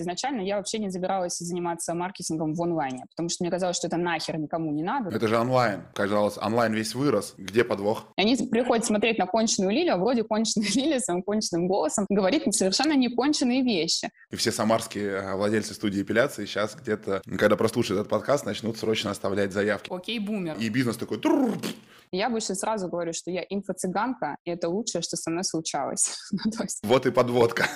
Изначально я вообще не забиралась заниматься маркетингом в онлайне, потому что мне казалось, что это нахер никому не надо. Это же онлайн. Казалось, онлайн весь вырос. Где подвох? Они приходят смотреть на конченую Лилию, а вроде конченая Лилия своим конченным голосом говорит совершенно неконченные вещи. И все самарские э, владельцы студии эпиляции сейчас где-то, когда прослушают этот подкаст, начнут срочно оставлять заявки. Окей, бумер. И бизнес такой... Я больше сразу говорю, что я инфо-цыганка, и это лучшее, что со мной случалось. Ну, вот и подводка.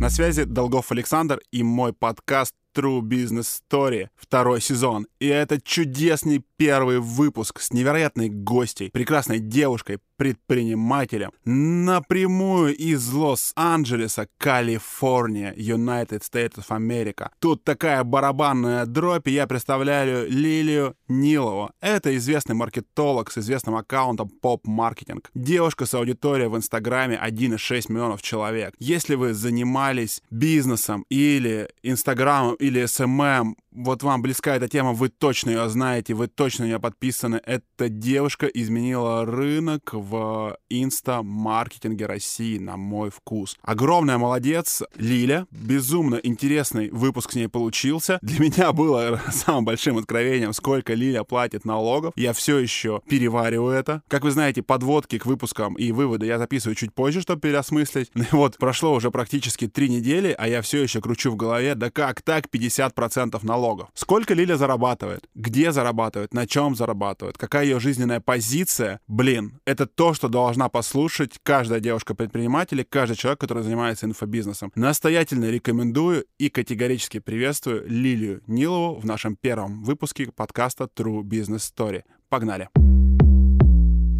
На связи Долгов Александр и мой подкаст True Business Story, второй сезон. И это чудесный первый выпуск с невероятной гостей, прекрасной девушкой, предпринимателем, напрямую из Лос-Анджелеса, Калифорния, United States of America. Тут такая барабанная дробь, и я представляю Лилию Нилову. Это известный маркетолог с известным аккаунтом Pop Marketing. Девушка с аудиторией в Инстаграме 1,6 миллионов человек. Если вы занимались бизнесом или Инстаграмом или SMM, вот вам близка эта тема, вы точно ее знаете, вы точно ее подписаны. Эта девушка изменила рынок в инста-маркетинге России, на мой вкус. Огромная молодец, Лиля. Безумно интересный выпуск с ней получился. Для меня было самым большим откровением, сколько Лиля платит налогов. Я все еще перевариваю это. Как вы знаете, подводки к выпускам и выводы я записываю чуть позже, чтобы переосмыслить. Вот прошло уже практически три недели, а я все еще кручу в голове, да как так 50% налогов. Сколько Лиля зарабатывает? Где зарабатывает? На чем зарабатывает? Какая ее жизненная позиция? Блин, это то, что должна послушать каждая девушка-предприниматель, каждый человек, который занимается инфобизнесом. Настоятельно рекомендую и категорически приветствую Лилию Нилову в нашем первом выпуске подкаста True Business Story. Погнали!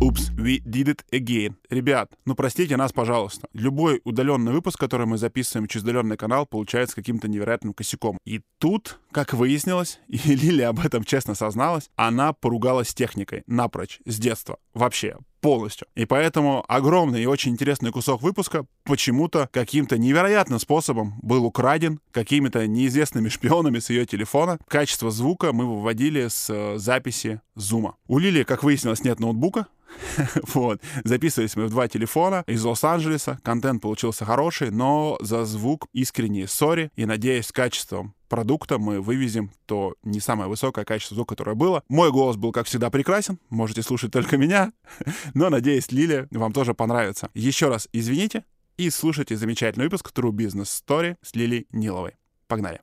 Oops, we did it again. Ребят, ну простите нас, пожалуйста. Любой удаленный выпуск, который мы записываем через удаленный канал, получается каким-то невероятным косяком. И тут, как выяснилось, и Лили об этом честно созналась, она поругалась с техникой напрочь, с детства. Вообще, полностью. И поэтому огромный и очень интересный кусок выпуска почему-то каким-то невероятным способом был украден какими-то неизвестными шпионами с ее телефона. Качество звука мы выводили с э, записи зума. У Лили, как выяснилось, нет ноутбука, вот. Записывались мы в два телефона из Лос-Анджелеса. Контент получился хороший, но за звук искренне сори. И надеюсь, качеством продукта мы вывезем то не самое высокое качество звука, которое было. Мой голос был, как всегда, прекрасен. Можете слушать только меня. Но, надеюсь, Лилия вам тоже понравится. Еще раз извините и слушайте замечательный выпуск True Business Story с Лилией Ниловой. Погнали.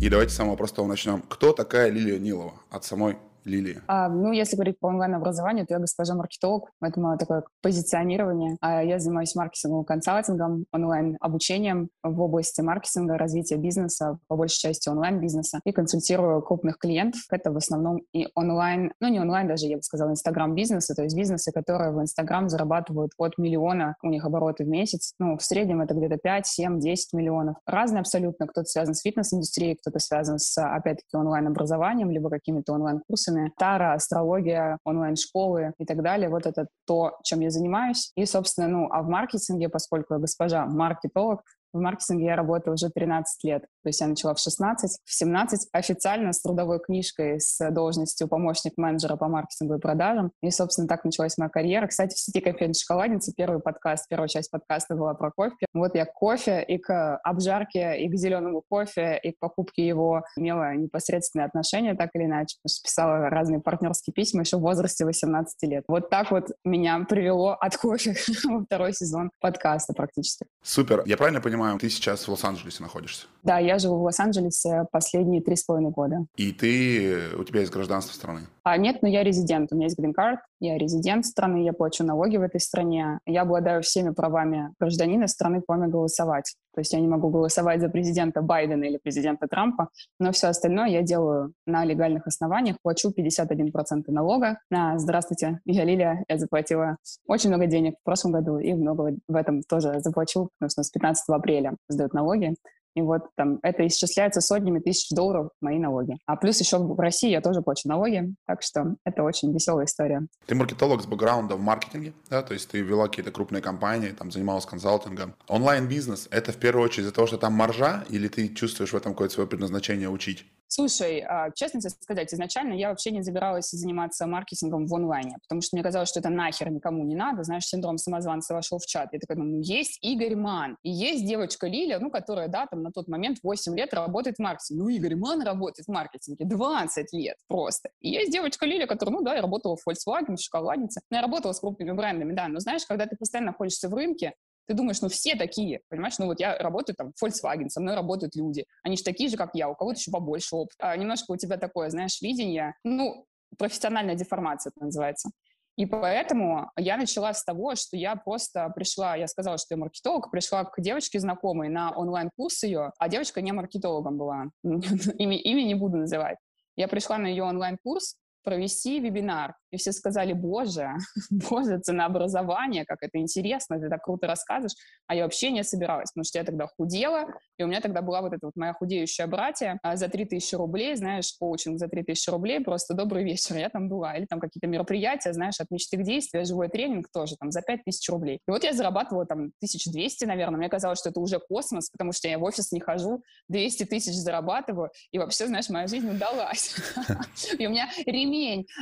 И давайте с самого простого начнем. Кто такая Лилия Нилова от самой Лилии? А, ну, если говорить по онлайн-образованию, то я госпожа маркетолог. Это мое такое позиционирование. А я занимаюсь маркетинговым консалтингом, онлайн-обучением в области маркетинга, развития бизнеса, по большей части онлайн-бизнеса, и консультирую крупных клиентов. Это в основном и онлайн, ну, не онлайн даже, я бы сказала, инстаграм-бизнесы, то есть бизнесы, которые в инстаграм зарабатывают от миллиона, у них обороты в месяц. Ну, в среднем это где-то 5, 7, 10 миллионов. Разные абсолютно. Кто-то связан с фитнес-индустрией, кто-то связан с, опять-таки, онлайн-образованием, либо какими-то онлайн-курсами, курсами, тара, астрология, онлайн-школы и так далее. Вот это то, чем я занимаюсь. И, собственно, ну, а в маркетинге, поскольку я госпожа маркетолог, в маркетинге я работаю уже 13 лет. То есть я начала в 16, в 17 официально с трудовой книжкой, с должностью помощник менеджера по маркетингу и продажам. И, собственно, так началась моя карьера. Кстати, в сети кофейной шоколадницы первый подкаст, первая часть подкаста была про кофе. Вот я к кофе и к обжарке, и к зеленому кофе, и к покупке его имела непосредственное отношение, так или иначе, потому что писала разные партнерские письма еще в возрасте 18 лет. Вот так вот меня привело от кофе во второй сезон подкаста практически. Супер. Я правильно понимаю, ты сейчас в Лос-Анджелесе находишься? Да, я живу в Лос-Анджелесе последние три с половиной года. И ты, у тебя есть гражданство страны? А, нет, но я резидент. У меня есть грин-карт, я резидент страны, я плачу налоги в этой стране. Я обладаю всеми правами гражданина страны, кроме голосовать. То есть я не могу голосовать за президента Байдена или президента Трампа, но все остальное я делаю на легальных основаниях, плачу 51% налога. А, здравствуйте, я Лилия, я заплатила очень много денег в прошлом году и много в этом тоже заплачу, потому что с 15 апреля сдают налоги И вот там это исчисляется сотнями тысяч долларов мои налоги. А плюс еще в России я тоже плачу налоги, так что это очень веселая история. Ты маркетолог с бэкграундом в маркетинге, да, то есть ты вела какие-то крупные компании, там занималась консалтингом. Онлайн-бизнес — это в первую очередь из-за того, что там маржа, или ты чувствуешь в этом какое-то свое предназначение учить? Слушай, а, честно тебе сказать, изначально я вообще не забиралась заниматься маркетингом в онлайне, потому что мне казалось, что это нахер никому не надо. Знаешь, синдром самозванца вошел в чат. Я такая, ну, есть Игорь Ман, и есть девочка Лиля, ну, которая, да, там на тот момент 8 лет работает в маркетинге. Ну, Игорь Ман работает в маркетинге 20 лет просто. И есть девочка Лиля, которая, ну, да, я работала в Volkswagen, в шоколаднице. Но я работала с крупными брендами, да. Но знаешь, когда ты постоянно находишься в рынке, ты думаешь, ну все такие, понимаешь? Ну вот я работаю там в Volkswagen, со мной работают люди. Они же такие же, как я, у кого-то еще побольше опыта. А немножко у тебя такое, знаешь, видение, ну, профессиональная деформация это называется. И поэтому я начала с того, что я просто пришла, я сказала, что я маркетолог, пришла к девочке знакомой на онлайн-курс ее, а девочка не маркетологом была, имя, имя не буду называть. Я пришла на ее онлайн-курс провести вебинар, и все сказали, боже, боже, ценообразование, как это интересно, ты так круто рассказываешь. А я вообще не собиралась, потому что я тогда худела, и у меня тогда была вот эта вот моя худеющая братья а за 3000 рублей, знаешь, коучинг за 3000 рублей, просто добрый вечер, я там была. Или там какие-то мероприятия, знаешь, от мечты к действию, живой тренинг тоже там за 5000 рублей. И вот я зарабатывала там 1200, наверное, мне казалось, что это уже космос, потому что я в офис не хожу, 200 тысяч зарабатываю, и вообще, знаешь, моя жизнь удалась. И у меня ремень,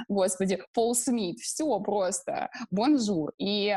господи, Paul Smith, все просто, бонжур. И,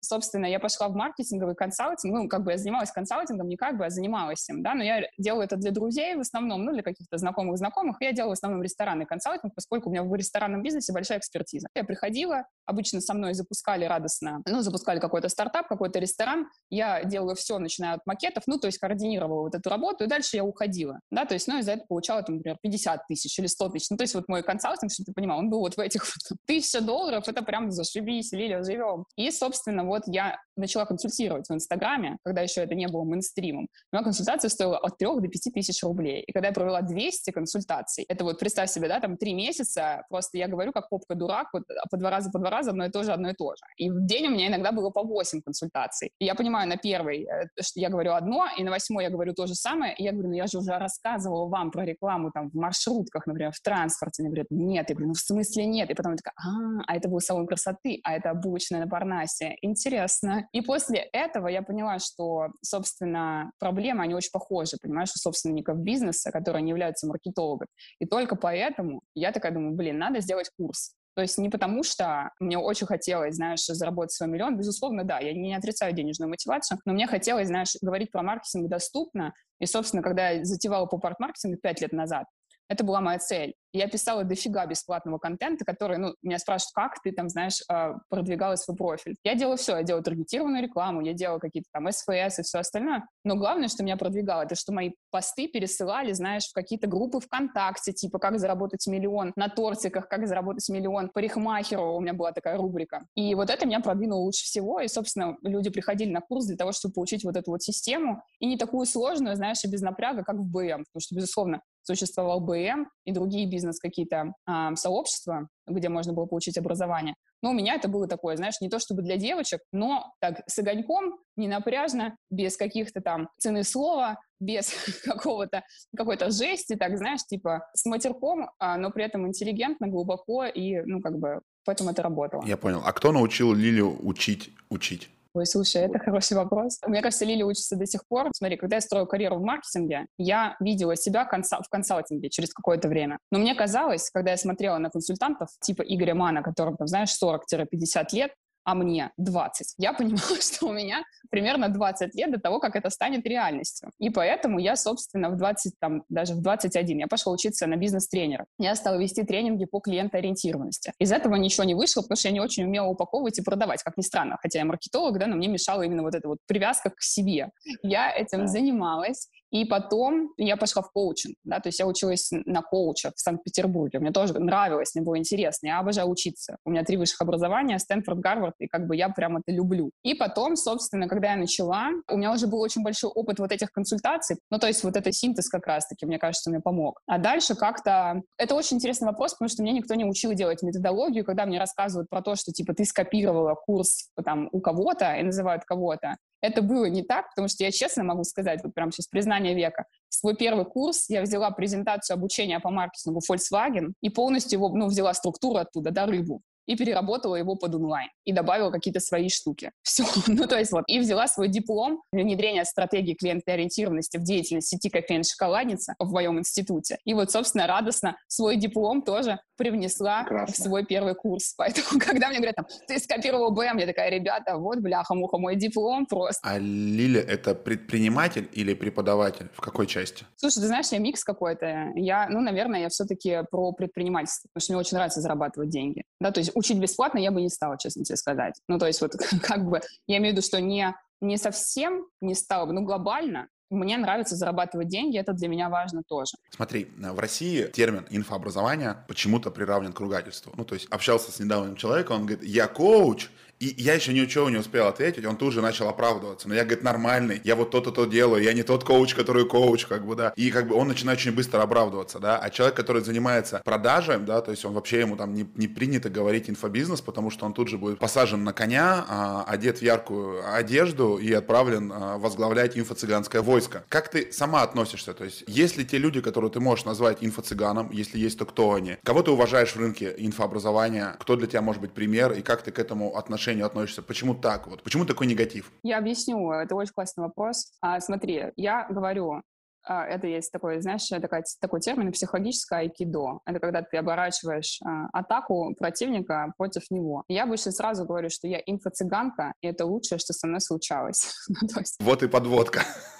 собственно, я пошла в маркетинговый консалтинг, ну, как бы я занималась консалтингом, не как бы, а занималась им, да, но я делаю это для друзей в основном, ну, для каких-то знакомых-знакомых, я делаю в основном ресторанный консалтинг, поскольку у меня в ресторанном бизнесе большая экспертиза. Я приходила, обычно со мной запускали радостно, ну, запускали какой-то стартап, какой-то ресторан, я делаю все, начиная от макетов, ну, то есть координировала вот эту работу, и дальше я уходила, да, то есть, ну, и за это получала, там, например, 50 тысяч или 100 тысяч, ну, то есть вот мой консалтинг, чтобы ты понимал, он был вот в этих тысяча долларов, это прям зашибись, Лиля, живем. И, собственно, вот я начала консультировать в Инстаграме, когда еще это не было мейнстримом. Моя консультация стоила от 3 до 5 тысяч рублей. И когда я провела 200 консультаций, это вот, представь себе, да, там три месяца, просто я говорю как попка-дурак, вот по два раза, по два раза, одно и то же, одно и то же. И в день у меня иногда было по 8 консультаций. И я понимаю на первой, э, что я говорю одно, и на восьмой я говорю то же самое, и я говорю, ну я же уже рассказывала вам про рекламу там в маршрутках, например, в транспорте. Они говорят, нет. Я говорю, ну в смысле нет? И потом я такая, а, а это был салон красоты, а это булочная на Парнасе. Интересно. И после этого я поняла, что, собственно, проблемы, они очень похожи, понимаешь, у собственников бизнеса, которые не являются маркетологами. И только поэтому я такая думаю, блин, надо сделать курс. То есть не потому, что мне очень хотелось, знаешь, заработать свой миллион. Безусловно, да, я не отрицаю денежную мотивацию, но мне хотелось, знаешь, говорить про маркетинг доступно. И, собственно, когда я затевала поп-арт-маркетинг пять лет назад, это была моя цель. Я писала дофига бесплатного контента, который, ну, меня спрашивают, как ты там, знаешь, а, продвигала свой профиль. Я делала все, я делала таргетированную рекламу, я делала какие-то там СФС и все остальное. Но главное, что меня продвигало, это что мои посты пересылали, знаешь, в какие-то группы ВКонтакте, типа «Как заработать миллион», на тортиках «Как заработать миллион», парикмахеру у меня была такая рубрика. И вот это меня продвинуло лучше всего, и, собственно, люди приходили на курс для того, чтобы получить вот эту вот систему, и не такую сложную, знаешь, и без напряга, как в БМ, потому что, безусловно, существовал БМ и другие бизнес какие-то э, сообщества, где можно было получить образование. Но у меня это было такое, знаешь, не то чтобы для девочек, но так с огоньком, не напряжно, без каких-то там цены слова, без какого-то какой-то жести, так знаешь, типа с матерком, а, но при этом интеллигентно, глубоко и, ну, как бы, поэтому это работало. Я понял. А кто научил Лилию учить учить? Ой, слушай, это хороший вопрос. Мне кажется, Лили учится до сих пор. Смотри, когда я строю карьеру в маркетинге, я видела себя консал- в консалтинге через какое-то время. Но мне казалось, когда я смотрела на консультантов типа Игоря Мана, которым, там, знаешь, 40-50 лет, а мне 20. Я понимала, что у меня примерно 20 лет до того, как это станет реальностью. И поэтому я, собственно, в 20, там, даже в 21, я пошла учиться на бизнес-тренера. Я стала вести тренинги по клиентоориентированности. Из этого ничего не вышло, потому что я не очень умела упаковывать и продавать, как ни странно. Хотя я маркетолог, да, но мне мешала именно вот эта вот привязка к себе. Я этим занималась, и потом я пошла в коучинг, да, то есть я училась на коуча в Санкт-Петербурге. Мне тоже нравилось, мне было интересно. Я обожаю учиться. У меня три высших образования, Стэнфорд, Гарвард, и как бы я прям это люблю. И потом, собственно, когда я начала, у меня уже был очень большой опыт вот этих консультаций. Ну, то есть вот этот синтез как раз-таки, мне кажется, мне помог. А дальше как-то... Это очень интересный вопрос, потому что мне никто не учил делать методологию, когда мне рассказывают про то, что, типа, ты скопировала курс там у кого-то и называют кого-то, это было не так, потому что я честно могу сказать, вот прямо сейчас признание века, свой первый курс я взяла презентацию обучения по маркетингу Volkswagen и полностью его, ну, взяла структуру оттуда, да, рыбу и переработала его под онлайн и добавила какие-то свои штуки. Все. ну, то есть вот. И взяла свой диплом внедрения стратегии клиентоориентированности в деятельность сети кофеин «Шоколадница» в моем институте. И вот, собственно, радостно свой диплом тоже привнесла Прекрасно. в свой первый курс. Поэтому, когда мне говорят, там, ты скопировал БМ, я такая, ребята, вот, бляха-муха, мой диплом просто. А Лиля — это предприниматель или преподаватель? В какой части? Слушай, ты знаешь, я микс какой-то. Я, ну, наверное, я все-таки про предпринимательство, потому что мне очень нравится зарабатывать деньги. Да, то есть учить бесплатно я бы не стала, честно тебе сказать. Ну, то есть вот как бы, я имею в виду, что не, не совсем не стала бы, ну, глобально, мне нравится зарабатывать деньги, это для меня важно тоже. Смотри, в России термин инфообразование почему-то приравнен к ругательству. Ну, то есть общался с недавним человеком, он говорит, я коуч, и я еще ничего не успел ответить, он тут же начал оправдываться. Но я, говорит, нормальный, я вот то-то то делаю, я не тот коуч, который коуч, как бы, да. И как бы он начинает очень быстро оправдываться, да. А человек, который занимается продажей, да, то есть он вообще ему там не, не принято говорить инфобизнес, потому что он тут же будет посажен на коня, а, одет в яркую одежду и отправлен а, возглавлять инфо-цыганское войско. Как ты сама относишься? То есть, есть ли те люди, которые ты можешь назвать инфо-цыганом, если есть, то кто они? Кого ты уважаешь в рынке инфообразования? Кто для тебя может быть пример? И как ты к этому отношению отношению относишься? Почему так вот? Почему такой негатив? Я объясню. Это очень классный вопрос. А, смотри, я говорю, а, это есть такой, знаешь, такой, такой термин психологическое айкидо. Это когда ты оборачиваешь а, атаку противника против него. Я обычно сразу говорю, что я инфо-цыганка, и это лучшее, что со мной случалось. Ну, вот и подводка.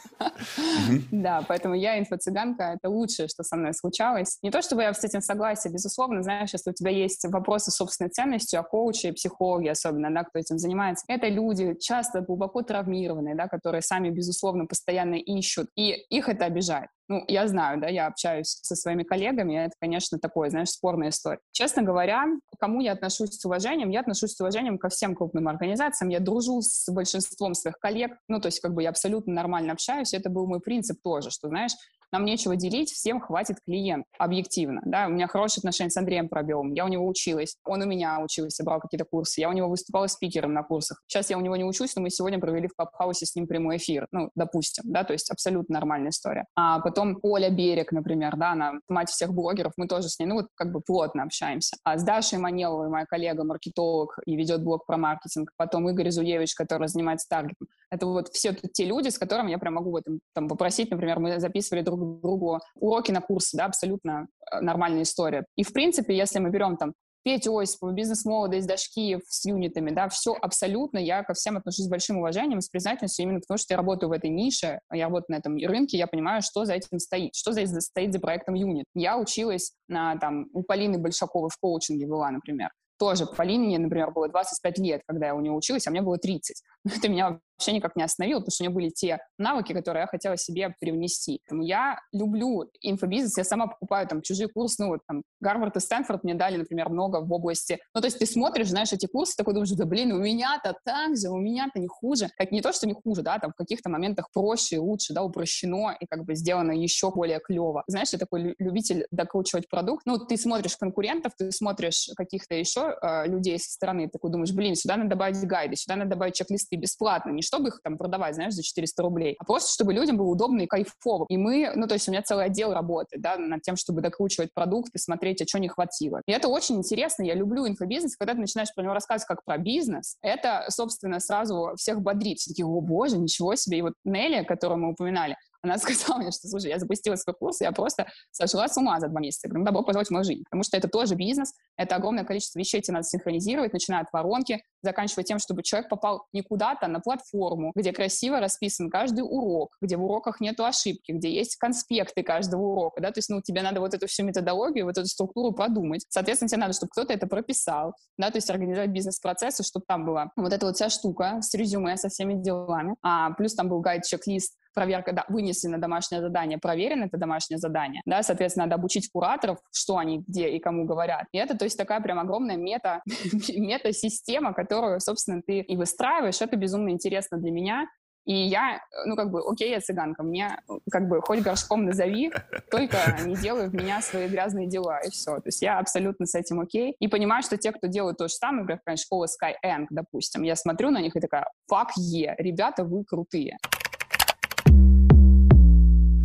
Да, поэтому я инфо-цыганка, это лучшее, что со мной случалось. Не то, чтобы я с этим согласен, безусловно, знаешь, если у тебя есть вопросы собственной ценностью, а коучи, психологи особенно, да, кто этим занимается, это люди часто глубоко травмированные, да, которые сами, безусловно, постоянно ищут, и их это обижает. Ну, я знаю, да, я общаюсь со своими коллегами, это, конечно, такое, знаешь, спорная история. Честно говоря, кому я отношусь с уважением? Я отношусь с уважением ко всем крупным организациям, я дружу с большинством своих коллег, ну, то есть, как бы я абсолютно нормально общаюсь, это был мой принцип тоже, что, знаешь, нам нечего делить, всем хватит клиент, объективно, да, у меня хорошие отношения с Андреем Пробелом, я у него училась, он у меня учился, брал какие-то курсы, я у него выступала спикером на курсах, сейчас я у него не учусь, но мы сегодня провели в Клабхаусе с ним прямой эфир, ну, допустим, да, то есть абсолютно нормальная история. А потом Оля Берег, например, да, она мать всех блогеров, мы тоже с ней, ну, вот как бы плотно общаемся. А с Дашей Манеловой, моя коллега, маркетолог, и ведет блог про маркетинг, потом Игорь Зуевич, который занимается таргетом. Это вот все те люди, с которыми я прям могу в этом там, попросить, например, мы записывали друг другу уроки на курсы, да, абсолютно э, нормальная история. И, в принципе, если мы берем там Петю Осипова, бизнес-молодость, Дашкиев с юнитами, да, все абсолютно, я ко всем отношусь с большим уважением, с признательностью, именно потому что я работаю в этой нише, я работаю на этом рынке, я понимаю, что за этим стоит, что за, стоит за проектом юнит. Я училась на, там, у Полины Большаковой в коучинге была, например. Тоже Полине, например, было 25 лет, когда я у нее училась, а мне было 30. Это меня вообще никак не остановило, потому что у меня были те навыки, которые я хотела себе привнести. Поэтому я люблю инфобизнес, я сама покупаю там чужие курсы, ну вот там Гарвард и Стэнфорд мне дали, например, много в области. Ну то есть ты смотришь, знаешь, эти курсы, такой думаешь, да блин, у меня-то так же, у меня-то не хуже. Как не то, что не хуже, да, там в каких-то моментах проще, лучше, да, упрощено и как бы сделано еще более клево. Знаешь, я такой любитель докручивать продукт. Ну ты смотришь конкурентов, ты смотришь каких-то еще э, людей со стороны, такой думаешь, блин, сюда надо добавить гайды, сюда надо добавить чек-листы бесплатно, не чтобы их там продавать, знаешь, за 400 рублей, а просто чтобы людям было удобно и кайфово. И мы, ну, то есть у меня целый отдел работает, да, над тем, чтобы докручивать продукт и смотреть, а что не хватило. И это очень интересно, я люблю инфобизнес, когда ты начинаешь про него рассказывать как про бизнес, это, собственно, сразу всех бодрит. Все такие, о боже, ничего себе. И вот Нелли, которую мы упоминали, она сказала мне, что, слушай, я запустила свой курс, я просто сошла с ума за два месяца. Я говорю, ну, добро пожаловать в мою жизнь. Потому что это тоже бизнес, это огромное количество вещей тебе надо синхронизировать, начиная от воронки, заканчивая тем, чтобы человек попал не куда-то, а на платформу, где красиво расписан каждый урок, где в уроках нету ошибки, где есть конспекты каждого урока, да, то есть, ну, тебе надо вот эту всю методологию, вот эту структуру продумать. Соответственно, тебе надо, чтобы кто-то это прописал, да, то есть организовать бизнес-процессы, чтобы там была вот эта вот вся штука с резюме, со всеми делами. А плюс там был гайд-чек-лист проверка, да, на домашнее задание, проверено это домашнее задание, да, соответственно, надо обучить кураторов, что они где и кому говорят. И это, то есть, такая прям огромная мета, мета-система, которую, собственно, ты и выстраиваешь. Это безумно интересно для меня. И я, ну, как бы, окей, я цыганка, мне, как бы, хоть горшком назови, только не делай в меня свои грязные дела, и все. То есть я абсолютно с этим окей. И понимаю, что те, кто делают то же самое, например, конечно, школа Skyeng, допустим, я смотрю на них и такая, fuck yeah, ребята, вы крутые.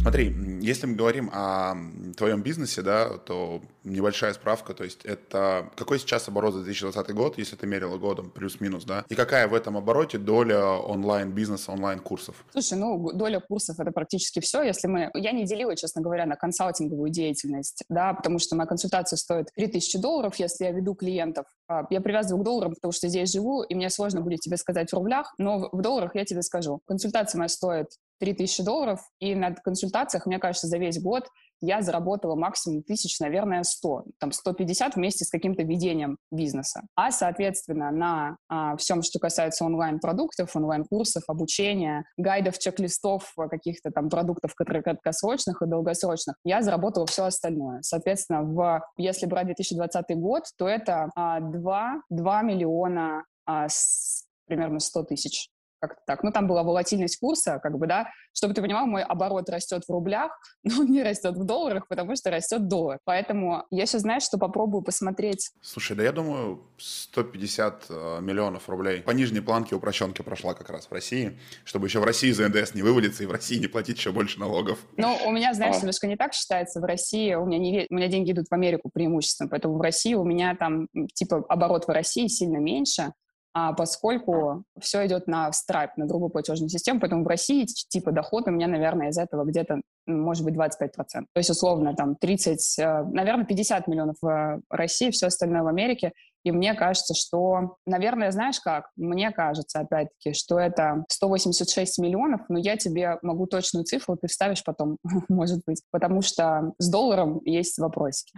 Смотри, если мы говорим о твоем бизнесе, да, то небольшая справка, то есть это какой сейчас оборот за 2020 год, если ты мерила годом, плюс-минус, да, и какая в этом обороте доля онлайн-бизнеса, онлайн-курсов? Слушай, ну, доля курсов — это практически все, если мы... Я не делила, честно говоря, на консалтинговую деятельность, да, потому что моя консультация стоит 3000 долларов, если я веду клиентов. А, я привязываю к долларам, потому что здесь живу, и мне сложно будет тебе сказать в рублях, но в долларах я тебе скажу. Консультация моя стоит 3000 долларов, и на консультациях, мне кажется, за весь год я заработала максимум тысяч, наверное, 100, там 150 вместе с каким-то ведением бизнеса. А, соответственно, на а, всем, что касается онлайн-продуктов, онлайн-курсов, обучения, гайдов, чек-листов, а, каких-то там продуктов краткосрочных и долгосрочных, я заработала все остальное. Соответственно, в, если брать 2020 год, то это а, 2, 2 миллиона а, с, примерно 100 тысяч как-то так. Ну, там была волатильность курса, как бы, да. Чтобы ты понимал, мой оборот растет в рублях, но он не растет в долларах, потому что растет доллар. Поэтому я сейчас, знаешь, что попробую посмотреть. Слушай, да я думаю, 150 э, миллионов рублей по нижней планке упрощенки прошла как раз в России, чтобы еще в России за НДС не вывалиться и в России не платить еще больше налогов. Ну, у меня, знаешь, а. немножко не так считается. В России у меня, не, у меня деньги идут в Америку преимущественно, поэтому в России у меня там, типа, оборот в России сильно меньше, поскольку все идет на Stripe, на другую платежную систему, поэтому в России типа доход у меня, наверное, из этого где-то, может быть, 25%. То есть, условно, там 30, э, наверное, 50 миллионов в России, все остальное в Америке. И мне кажется, что, наверное, знаешь как? Мне кажется, опять-таки, что это 186 миллионов, но я тебе могу точную цифру, ты вставишь потом, может быть, потому что с долларом есть вопросики.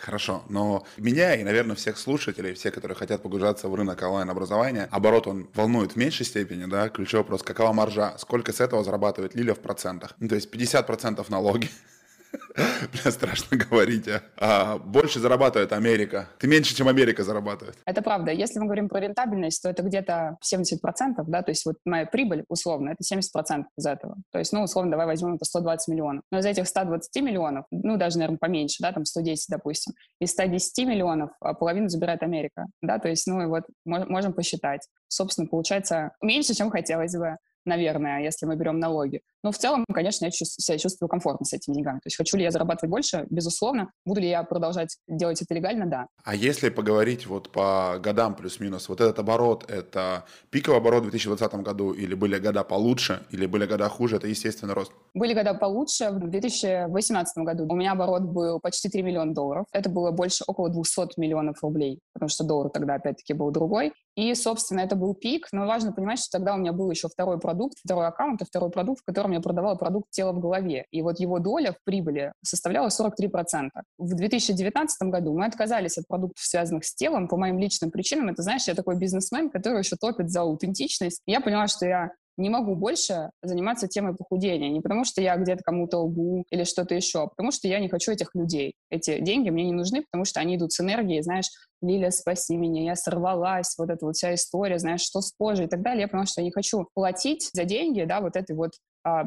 Хорошо, но меня и, наверное, всех слушателей, все, которые хотят погружаться в рынок онлайн-образования, оборот он волнует в меньшей степени, да, ключевой вопрос, какова маржа, сколько с этого зарабатывает Лиля в процентах? Ну, то есть 50% налоги, Бля, страшно говорить, а. а. Больше зарабатывает Америка. Ты меньше, чем Америка зарабатывает. Это правда. Если мы говорим про рентабельность, то это где-то 70%, да, то есть вот моя прибыль, условно, это 70% из этого. То есть, ну, условно, давай возьмем это 120 миллионов. Но из этих 120 миллионов, ну, даже, наверное, поменьше, да, там 110, допустим, из 110 миллионов а, половину забирает Америка, да, то есть, ну, и вот можем посчитать. Собственно, получается меньше, чем хотелось бы наверное, если мы берем налоги. Но в целом, конечно, я себя чувствую комфортно с этими деньгами. То есть хочу ли я зарабатывать больше? Безусловно. Буду ли я продолжать делать это легально? Да. А если поговорить вот по годам плюс-минус, вот этот оборот, это пиковый оборот в 2020 году или были года получше, или были года хуже? Это естественный рост? Были года получше. В 2018 году у меня оборот был почти 3 миллиона долларов. Это было больше около 200 миллионов рублей, потому что доллар тогда опять-таки был другой. И, собственно, это был пик, но важно понимать, что тогда у меня был еще второй продукт, второй аккаунт и второй продукт, в котором я продавала продукт тела в голове. И вот его доля в прибыли составляла 43%. В 2019 году мы отказались от продуктов, связанных с телом, по моим личным причинам. Это, знаешь, я такой бизнесмен, который еще топит за аутентичность. Я поняла, что я не могу больше заниматься темой похудения. Не потому, что я где-то кому-то лгу или что-то еще, а потому что я не хочу этих людей. Эти деньги мне не нужны, потому что они идут с энергией, знаешь, Лиля, спаси меня, я сорвалась, вот эта вот вся история, знаешь, что с кожей и так далее. Я поняла, что я не хочу платить за деньги, да, вот этой вот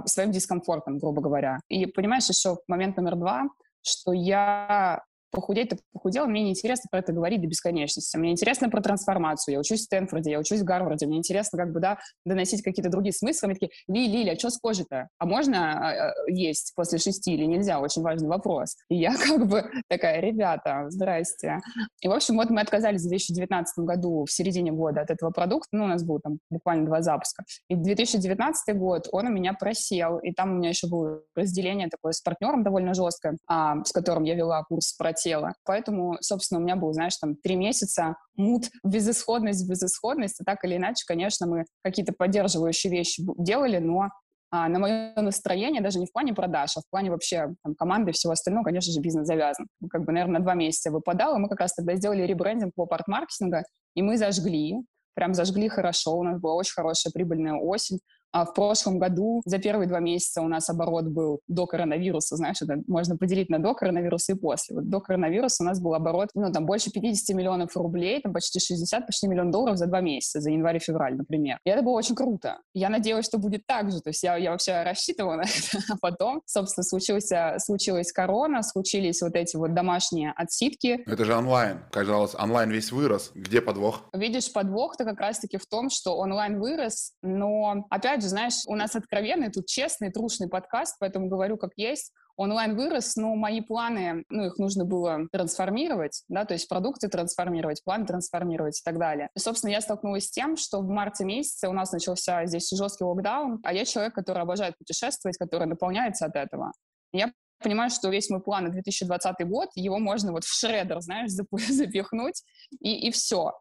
своим дискомфортом, грубо говоря. И понимаешь, еще момент номер два, что я похудеть, ты похудела, мне неинтересно про это говорить до бесконечности. Мне интересно про трансформацию. Я учусь в Стэнфорде, я учусь в Гарварде. Мне интересно как бы, да, доносить какие-то другие смыслы. Мне такие, Ли, Лиля, а что с кожей-то? А можно а, а, есть после шести или нельзя? Очень важный вопрос. И я как бы такая, ребята, здрасте. И, в общем, вот мы отказались в 2019 году, в середине года от этого продукта. Ну, у нас было там буквально два запуска. И 2019 год он у меня просел. И там у меня еще было разделение такое с партнером довольно жесткое, а, с которым я вела курс про хотела. Поэтому, собственно, у меня был, знаешь, там три месяца мут, безысходность, безысходность. И так или иначе, конечно, мы какие-то поддерживающие вещи делали, но а, на мое настроение, даже не в плане продаж, а в плане вообще там, команды и всего остального, конечно же, бизнес завязан. Как бы, наверное, на два месяца выпадало. Мы как раз тогда сделали ребрендинг по парт-маркетинга, и мы зажгли, прям зажгли хорошо. У нас была очень хорошая прибыльная осень. А в прошлом году за первые два месяца у нас оборот был до коронавируса, знаешь, это можно поделить на до коронавируса и после. Вот до коронавируса у нас был оборот, ну, там, больше 50 миллионов рублей, там, почти 60, почти миллион долларов за два месяца, за январь и февраль, например. И это было очень круто. Я надеялась, что будет так же, то есть я, я вообще рассчитывала на это. А потом, собственно, случился, случилась корона, случились вот эти вот домашние отсидки. Это же онлайн. Казалось, онлайн весь вырос. Где подвох? Видишь, подвох-то как раз-таки в том, что онлайн вырос, но, опять же, знаешь, у нас откровенный, тут честный, трушный подкаст, поэтому говорю как есть. Онлайн вырос, но мои планы, ну, их нужно было трансформировать, да, то есть продукты трансформировать, план трансформировать и так далее. И, собственно, я столкнулась с тем, что в марте месяце у нас начался здесь жесткий локдаун, а я человек, который обожает путешествовать, который наполняется от этого. Я понимаю, что весь мой план на 2020 год, его можно вот в шредер, знаешь, запихнуть, и, и все.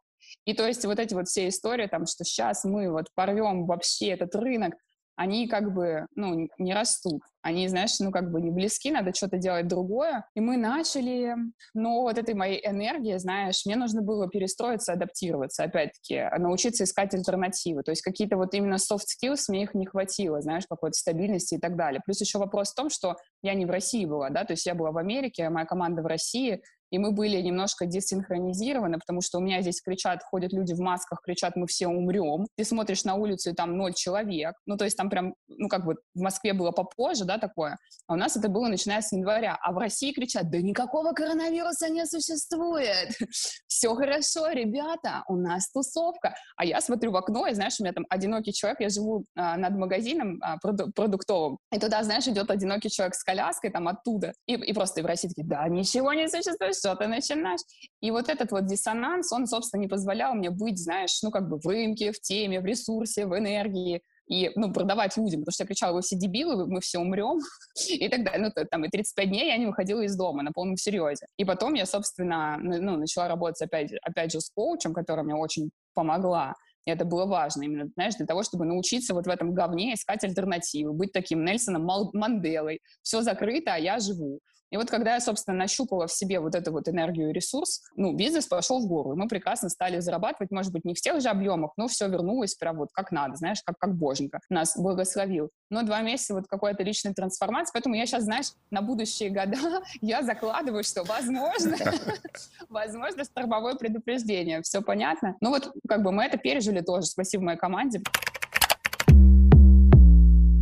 И то есть вот эти вот все истории, там, что сейчас мы вот порвем вообще этот рынок, они как бы, ну, не растут. Они, знаешь, ну, как бы не близки, надо что-то делать другое. И мы начали, но вот этой моей энергии, знаешь, мне нужно было перестроиться, адаптироваться, опять-таки, научиться искать альтернативы. То есть какие-то вот именно soft skills мне их не хватило, знаешь, какой-то стабильности и так далее. Плюс еще вопрос в том, что я не в России была, да, то есть я была в Америке, моя команда в России, и мы были немножко десинхронизированы, потому что у меня здесь кричат, ходят люди в масках, кричат, мы все умрем. Ты смотришь на улицу, и там ноль человек. Ну, то есть там прям, ну, как бы в Москве было попозже, да, такое. А у нас это было начиная с января. А в России кричат, да никакого коронавируса не существует. Все хорошо, ребята, у нас тусовка. А я смотрю в окно, и, знаешь, у меня там одинокий человек, я живу а, над магазином а, проду- продуктовым, и туда, знаешь, идет одинокий человек с коляской там оттуда, и, и просто и в России такие, да, ничего не существует, что ты начинаешь? И вот этот вот диссонанс, он, собственно, не позволял мне быть, знаешь, ну, как бы в рынке, в теме, в ресурсе, в энергии, и, ну, продавать людям, потому что я кричала, вы все дебилы, мы все умрем, и так далее. Ну, там, и 35 дней я не выходила из дома на полном серьезе. И потом я, собственно, ну, начала работать опять, опять же с коучем, которая мне очень помогла. И это было важно именно, знаешь, для того, чтобы научиться вот в этом говне искать альтернативы, быть таким Нельсоном Манделой. Все закрыто, а я живу. И вот когда я, собственно, нащупала в себе вот эту вот энергию и ресурс, ну, бизнес пошел в гору, и мы прекрасно стали зарабатывать, может быть, не в тех же объемах, но все вернулось прям вот как надо, знаешь, как, как боженька нас благословил. Но два месяца вот какой-то личной трансформации, поэтому я сейчас, знаешь, на будущие года я закладываю, что возможно, возможно, штормовое предупреждение, все понятно. Ну вот как бы мы это пережили тоже, спасибо моей команде.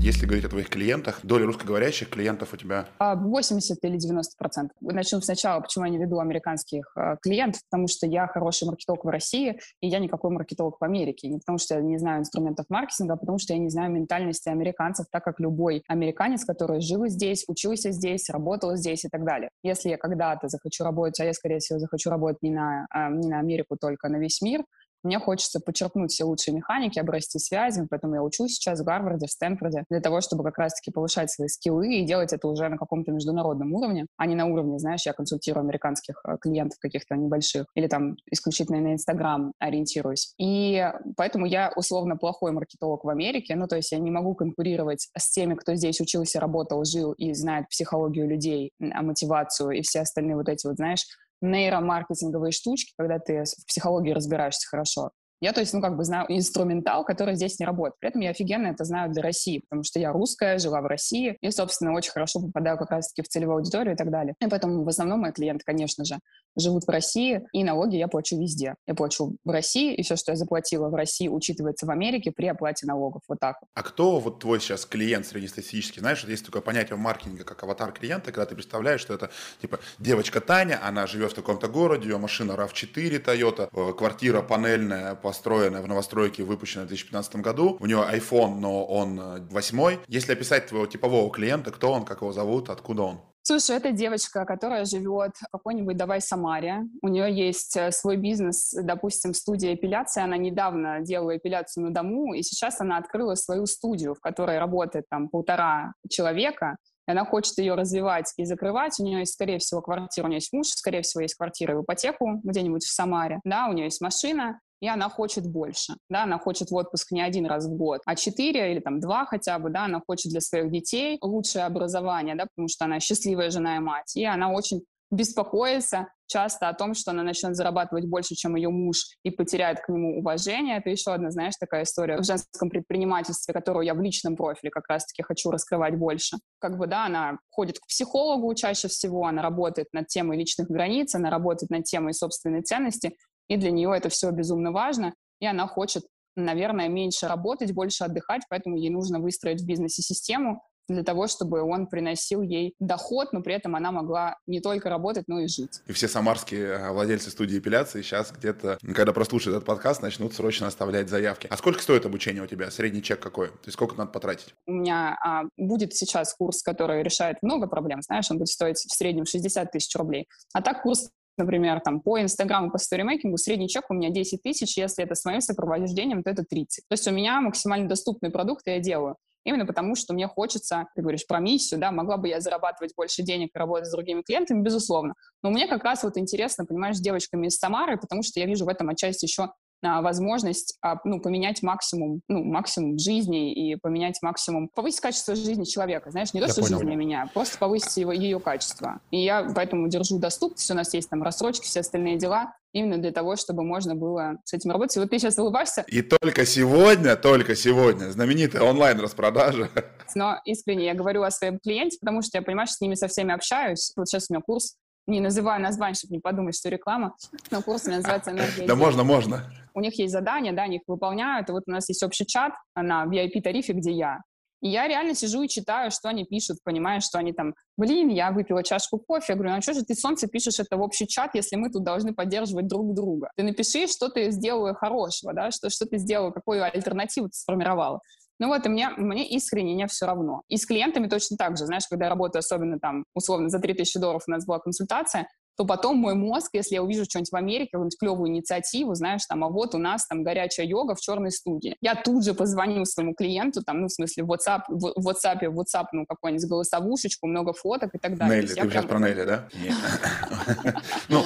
Если говорить о твоих клиентах, доля русскоговорящих клиентов у тебя? 80 а, или 90 процентов. Начну сначала, почему я не веду американских э, клиентов, потому что я хороший маркетолог в России, и я никакой маркетолог в Америке. Не потому что я не знаю инструментов маркетинга, а потому что я не знаю ментальности американцев, так как любой американец, который жил здесь, учился здесь, работал здесь и так далее. Если я когда-то захочу работать, а я, скорее всего, захочу работать не на, э, не на Америку только, а на весь мир, мне хочется подчеркнуть все лучшие механики, обрасти связями, поэтому я учусь сейчас в Гарварде, в Стэнфорде, для того, чтобы как раз-таки повышать свои скиллы и делать это уже на каком-то международном уровне, а не на уровне, знаешь, я консультирую американских э, клиентов каких-то небольших или там исключительно на Инстаграм ориентируюсь. И поэтому я условно плохой маркетолог в Америке, ну, то есть я не могу конкурировать с теми, кто здесь учился, работал, жил и знает психологию людей, мотивацию и все остальные вот эти вот, знаешь, нейромаркетинговые штучки, когда ты в психологии разбираешься хорошо. Я, то есть, ну, как бы знаю инструментал, который здесь не работает. При этом я офигенно это знаю для России, потому что я русская, жила в России, и, собственно, очень хорошо попадаю как раз-таки в целевую аудиторию и так далее. И поэтому в основном мои клиенты, конечно же, живут в России, и налоги я плачу везде. Я плачу в России, и все, что я заплатила в России, учитывается в Америке при оплате налогов. Вот так. А кто вот твой сейчас клиент среднестатистический? Знаешь, вот есть такое понятие в маркетинге, как аватар клиента, когда ты представляешь, что это, типа, девочка Таня, она живет в таком-то городе, ее машина RAV4 Toyota, э, квартира панельная, построенная в новостройке, выпущенная в 2015 году, у нее iPhone, но он э, восьмой. Если описать твоего типового клиента, кто он, как его зовут, откуда он? Слушай, это девочка, которая живет в какой-нибудь, давай, Самаре. У нее есть э, свой бизнес, допустим, студия эпиляции. Она недавно делала эпиляцию на дому, и сейчас она открыла свою студию, в которой работает там полтора человека. И она хочет ее развивать и закрывать. У нее есть, скорее всего, квартира, у нее есть муж, скорее всего, есть квартира в ипотеку где-нибудь в Самаре. Да, у нее есть машина, и она хочет больше, да, она хочет в отпуск не один раз в год, а четыре или там два хотя бы, да, она хочет для своих детей лучшее образование, да, потому что она счастливая жена и мать, и она очень беспокоится часто о том, что она начнет зарабатывать больше, чем ее муж, и потеряет к нему уважение. Это еще одна, знаешь, такая история в женском предпринимательстве, которую я в личном профиле как раз-таки хочу раскрывать больше. Как бы, да, она ходит к психологу чаще всего, она работает над темой личных границ, она работает над темой собственной ценности, и для нее это все безумно важно, и она хочет наверное, меньше работать, больше отдыхать, поэтому ей нужно выстроить в бизнесе систему, для того, чтобы он приносил ей доход, но при этом она могла не только работать, но и жить. И все самарские э, владельцы студии эпиляции сейчас где-то, когда прослушают этот подкаст, начнут срочно оставлять заявки. А сколько стоит обучение у тебя? Средний чек какой? То есть сколько надо потратить? У меня а, будет сейчас курс, который решает много проблем, знаешь, он будет стоить в среднем 60 тысяч рублей. А так курс например, там, по Инстаграму, по сторимейкингу средний чек у меня 10 тысяч, если это с моим сопровождением, то это 30. То есть у меня максимально доступный продукт, и я делаю. Именно потому, что мне хочется, ты говоришь про миссию, да, могла бы я зарабатывать больше денег и работать с другими клиентами, безусловно. Но мне как раз вот интересно, понимаешь, с девочками из Самары, потому что я вижу в этом отчасти еще возможность а, ну, поменять максимум, ну, максимум жизни и поменять максимум, повысить качество жизни человека, знаешь, не то, я что понял. жизнь для меня, просто повысить его, ее качество. И я поэтому держу доступность, у нас есть там рассрочки, все остальные дела, именно для того, чтобы можно было с этим работать. И вот ты сейчас улыбаешься. И только сегодня, только сегодня знаменитая онлайн-распродажа. Но искренне я говорю о своем клиенте, потому что я понимаю, что с ними со всеми общаюсь. Вот сейчас у меня курс не называю название, чтобы не подумать, что реклама, но курс называется «Энергия». Да можно, можно. У них есть задания, да, они их выполняют, и вот у нас есть общий чат на VIP-тарифе, где я. И я реально сижу и читаю, что они пишут, понимаю, что они там, блин, я выпила чашку кофе. Я говорю, ну а что же ты, солнце, пишешь это в общий чат, если мы тут должны поддерживать друг друга? Ты напиши, что ты сделала хорошего, да, что, что ты сделала, какую альтернативу ты сформировала. Ну вот, и мне, мне искренне не все равно. И с клиентами точно так же. Знаешь, когда я работаю, особенно там, условно, за 3000 долларов у нас была консультация, то потом мой мозг, если я увижу что-нибудь в Америке, какую-нибудь клевую инициативу, знаешь, там, а вот у нас там горячая йога в черной студии. Я тут же позвоню своему клиенту, там, ну, в смысле, в WhatsApp, в WhatsApp, в WhatsApp, ну, какую-нибудь голосовушечку, много фоток и так далее. Нелли, ты прям... сейчас про Нелли, да? Ну,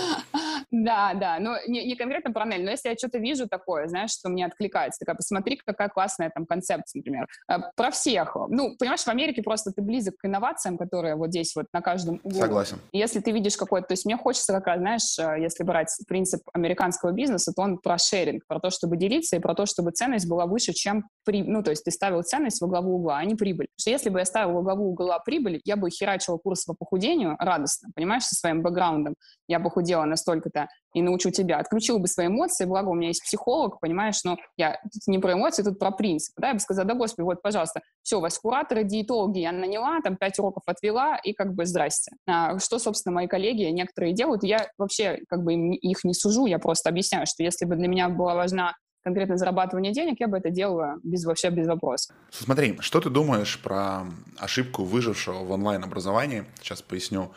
да, да, но не, не конкретно про Нель, но если я что-то вижу такое, знаешь, что мне откликается, такая, посмотри, какая классная там концепция, например. Э, про всех. Ну, понимаешь, в Америке просто ты близок к инновациям, которые вот здесь вот на каждом углу. Согласен. Если ты видишь какой-то, то есть мне хочется как раз, знаешь, э, если брать принцип американского бизнеса, то он про шеринг, про то, чтобы делиться и про то, чтобы ценность была выше, чем при, ну, то есть ты ставил ценность во главу угла, а не прибыль. Потому что если бы я ставил во главу угла прибыль, я бы херачила курс по похудению радостно, понимаешь, со своим бэкграундом. Я похудела настолько-то и научу тебя. Отключил бы свои эмоции, благо у меня есть психолог, понимаешь, но я не про эмоции, тут про принцип. Да, я бы сказала, да, господи, вот, пожалуйста, все, у вас кураторы, диетологи я наняла, там пять уроков отвела, и как бы здрасте. А, что, собственно, мои коллеги некоторые делают, я вообще как бы их не сужу, я просто объясняю, что если бы для меня была важна конкретно зарабатывание денег, я бы это делала без, вообще без вопросов. Смотри, что ты думаешь про ошибку выжившего в онлайн-образовании? Сейчас поясню.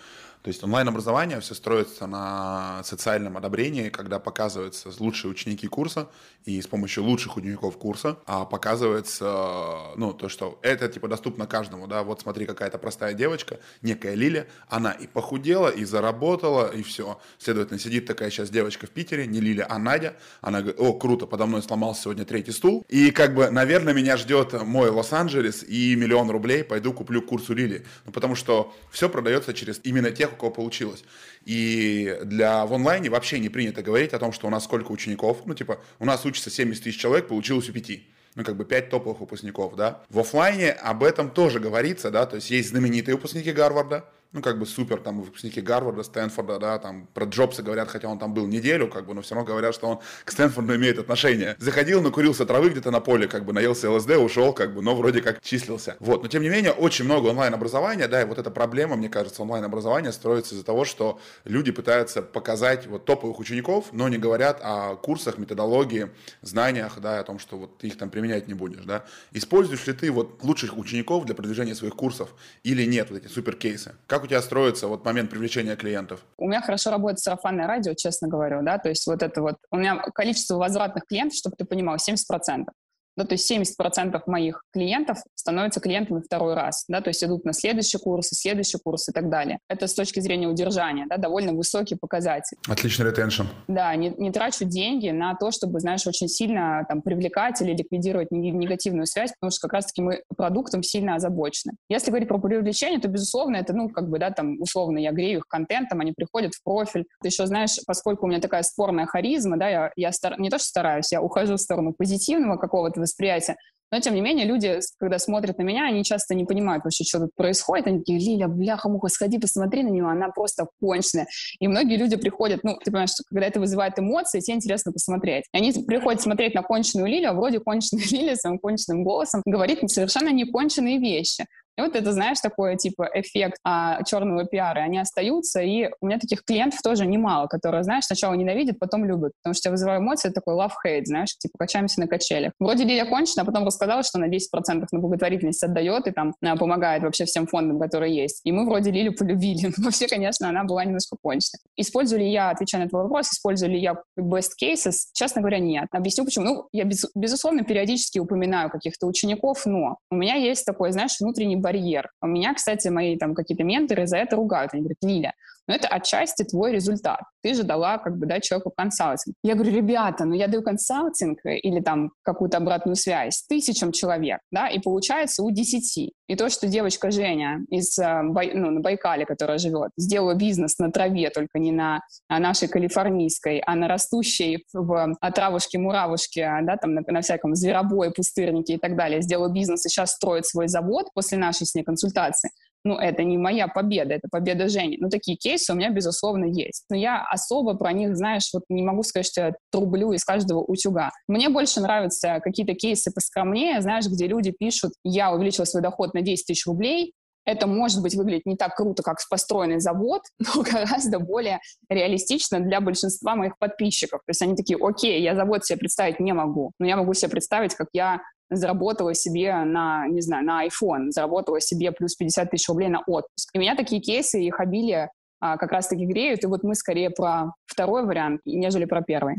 То есть онлайн-образование все строится на социальном одобрении, когда показываются лучшие ученики курса, и с помощью лучших учеников курса а показывается, ну, то, что это, типа, доступно каждому, да, вот смотри, какая-то простая девочка, некая Лиля, она и похудела, и заработала, и все. Следовательно, сидит такая сейчас девочка в Питере, не Лиля, а Надя, она говорит, о, круто, подо мной сломался сегодня третий стул, и, как бы, наверное, меня ждет мой Лос-Анджелес и миллион рублей, пойду куплю курс у Лили, ну, потому что все продается через именно тех, у кого получилось. И для в онлайне вообще не принято говорить о том, что у нас сколько учеников. Ну, типа, у нас учится 70 тысяч человек, получилось у пяти ну, как бы пять топовых выпускников, да. В офлайне об этом тоже говорится, да, то есть есть знаменитые выпускники Гарварда, ну, как бы супер, там, выпускники Гарварда, Стэнфорда, да, там, про Джобса говорят, хотя он там был неделю, как бы, но все равно говорят, что он к Стэнфорду имеет отношение. Заходил, накурился травы где-то на поле, как бы, наелся ЛСД, ушел, как бы, но вроде как числился. Вот, но тем не менее, очень много онлайн-образования, да, и вот эта проблема, мне кажется, онлайн-образования строится из-за того, что люди пытаются показать вот топовых учеников, но не говорят о курсах, методологии, знаниях, да, о том, что вот ты их там применять не будешь, да. Используешь ли ты вот лучших учеников для продвижения своих курсов или нет, вот эти суперкейсы? Как у тебя строится вот момент привлечения клиентов? У меня хорошо работает сарафанное радио, честно говорю, да, то есть вот это вот, у меня количество возвратных клиентов, чтобы ты понимал, 70%. Да, то есть 70% моих клиентов становятся клиентами второй раз, да, то есть идут на следующий курс, следующий курс и так далее. Это с точки зрения удержания, да, довольно высокий показатель. Отличный ретеншн. Да, не, не трачу деньги на то, чтобы, знаешь, очень сильно там привлекать или ликвидировать негативную связь, потому что как раз-таки мы продуктом сильно озабочены. Если говорить про привлечение, то, безусловно, это, ну, как бы, да, там, условно, я грею их контентом, они приходят в профиль. Ты еще, знаешь, поскольку у меня такая спорная харизма, да, я, я стар... не то что стараюсь, я ухожу в сторону позитивного какого-то восприятия, но, тем не менее, люди, когда смотрят на меня, они часто не понимают вообще, что тут происходит. Они такие, Лиля, бляха-муха, сходи, посмотри на нее, она просто конченая. И многие люди приходят, ну, ты понимаешь, что когда это вызывает эмоции, тебе интересно посмотреть. И они приходят смотреть на конченую Лилю, а вроде конченая Лиля своим конченным голосом говорит совершенно неконченные вещи. И вот это, знаешь, такой, типа, эффект а, черного пиара. Они остаются, и у меня таких клиентов тоже немало, которые, знаешь, сначала ненавидят, потом любят. Потому что я вызываю эмоции, это такой love-hate, знаешь, типа, качаемся на качелях. Вроде Лилия кончена, а потом рассказала, что на 10% на благотворительность отдает и там а, помогает вообще всем фондам, которые есть. И мы вроде Лилю полюбили. Но вообще, конечно, она была немножко кончена. Использую ли я, отвечая на твой вопрос, использую ли я best cases? Честно говоря, нет. Объясню почему. Ну, я, без, безусловно, периодически упоминаю каких-то учеников, но у меня есть такой, знаешь, внутренний барьер. У меня, кстати, мои там какие-то менторы за это ругают. Они говорят, Лиля, но это отчасти твой результат. Ты же дала как бы да, человеку консалтинг. Я говорю, ребята, ну я даю консалтинг или там какую-то обратную связь тысячам человек, да, и получается у десяти. И то, что девочка Женя из, э, ну, на Байкале, которая живет, сделала бизнес на траве, только не на нашей калифорнийской, а на растущей в травушке-муравушке, да, там на, на всяком зверобое, пустырнике и так далее, сделала бизнес и сейчас строит свой завод после нашей с ней консультации, ну, это не моя победа, это победа Жени. Ну, такие кейсы у меня, безусловно, есть. Но я особо про них, знаешь, вот не могу сказать, что я трублю из каждого утюга. Мне больше нравятся какие-то кейсы поскромнее, знаешь, где люди пишут, я увеличила свой доход на 10 тысяч рублей, это, может быть, выглядит не так круто, как построенный завод, но гораздо более реалистично для большинства моих подписчиков. То есть они такие, окей, я завод себе представить не могу, но я могу себе представить, как я заработала себе на, не знаю, на iPhone, заработала себе плюс 50 тысяч рублей на отпуск. И меня такие кейсы, их обилие а, как раз-таки греют, и вот мы скорее про второй вариант, нежели про первый.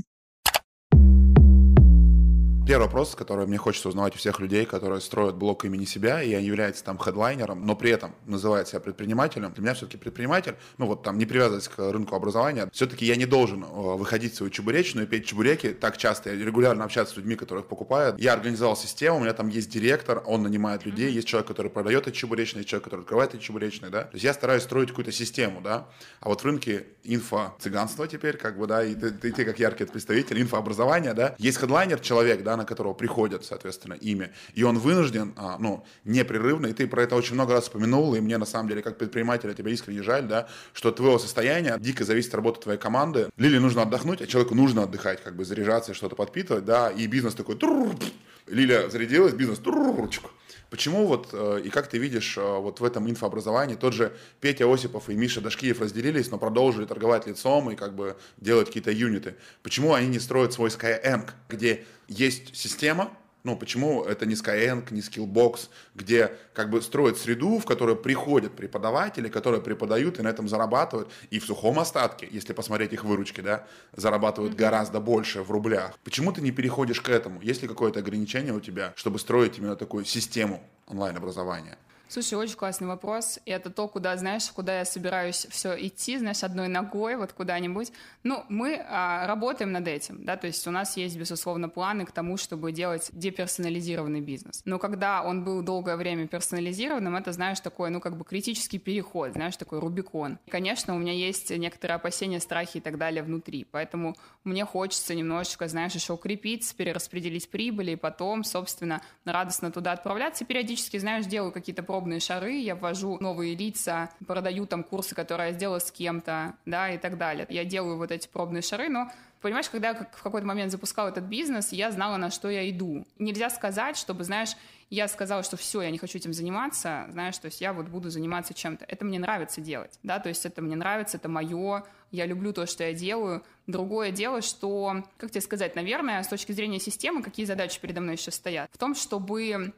Первый вопрос, который мне хочется узнавать у всех людей, которые строят блог имени себя, и они являются там хедлайнером, но при этом называют себя предпринимателем. Для меня все-таки предприниматель, ну вот там не привязываясь к рынку образования, все-таки я не должен э, выходить в свою чебуречную и петь чебуреки. Так часто я регулярно общаться с людьми, которые их покупают. Я организовал систему, у меня там есть директор, он нанимает людей, есть человек, который продает эти чебуречные, есть человек, который открывает эти чебуречные, да. То есть я стараюсь строить какую-то систему, да. А вот в рынке инфо-цыганства теперь, как бы, да, и ты, ты, ты как яркий представитель инфообразования, да, есть хедлайнер, человек, да, на которого приходят, соответственно, имя, и он вынужден, а, ну, непрерывно, и ты про это очень много раз упомянул, и мне, на самом деле, как предпринимателя, тебя искренне жаль, да, что от твоего состояния дико зависит работа твоей команды. Лиле нужно отдохнуть, а человеку нужно отдыхать, как бы заряжаться, что-то подпитывать, да, и бизнес такой, Лиля зарядилась, бизнес, Почему вот, э, и как ты видишь э, вот в этом инфообразовании, тот же Петя Осипов и Миша Дашкиев разделились, но продолжили торговать лицом и как бы делать какие-то юниты. Почему они не строят свой Skyeng, где есть система, ну, почему это не Skyeng, не Skillbox, где как бы строят среду, в которую приходят преподаватели, которые преподают и на этом зарабатывают. И в сухом остатке, если посмотреть их выручки, да, зарабатывают mm-hmm. гораздо больше в рублях. Почему ты не переходишь к этому? Есть ли какое-то ограничение у тебя, чтобы строить именно такую систему онлайн-образования? Слушай, очень классный вопрос. И это то, куда, знаешь, куда я собираюсь все идти, знаешь, одной ногой вот куда-нибудь. Ну, мы а, работаем над этим, да, то есть у нас есть, безусловно, планы к тому, чтобы делать деперсонализированный бизнес. Но когда он был долгое время персонализированным, это, знаешь, такой, ну, как бы критический переход, знаешь, такой Рубикон. И, конечно, у меня есть некоторые опасения, страхи и так далее внутри, поэтому мне хочется немножечко, знаешь, еще укрепиться, перераспределить прибыли, и потом, собственно, радостно туда отправляться. Периодически, знаешь, делаю какие-то пробные шары, я ввожу новые лица, продаю там курсы, которые я сделала с кем-то, да, и так далее. Я делаю вот эти пробные шары, но понимаешь, когда я в какой-то момент запускал этот бизнес, я знала, на что я иду. Нельзя сказать, чтобы, знаешь, я сказала, что все, я не хочу этим заниматься, знаешь, то есть я вот буду заниматься чем-то. Это мне нравится делать, да, то есть это мне нравится, это мое, я люблю то, что я делаю. Другое дело, что, как тебе сказать, наверное, с точки зрения системы, какие задачи передо мной сейчас стоят? В том, чтобы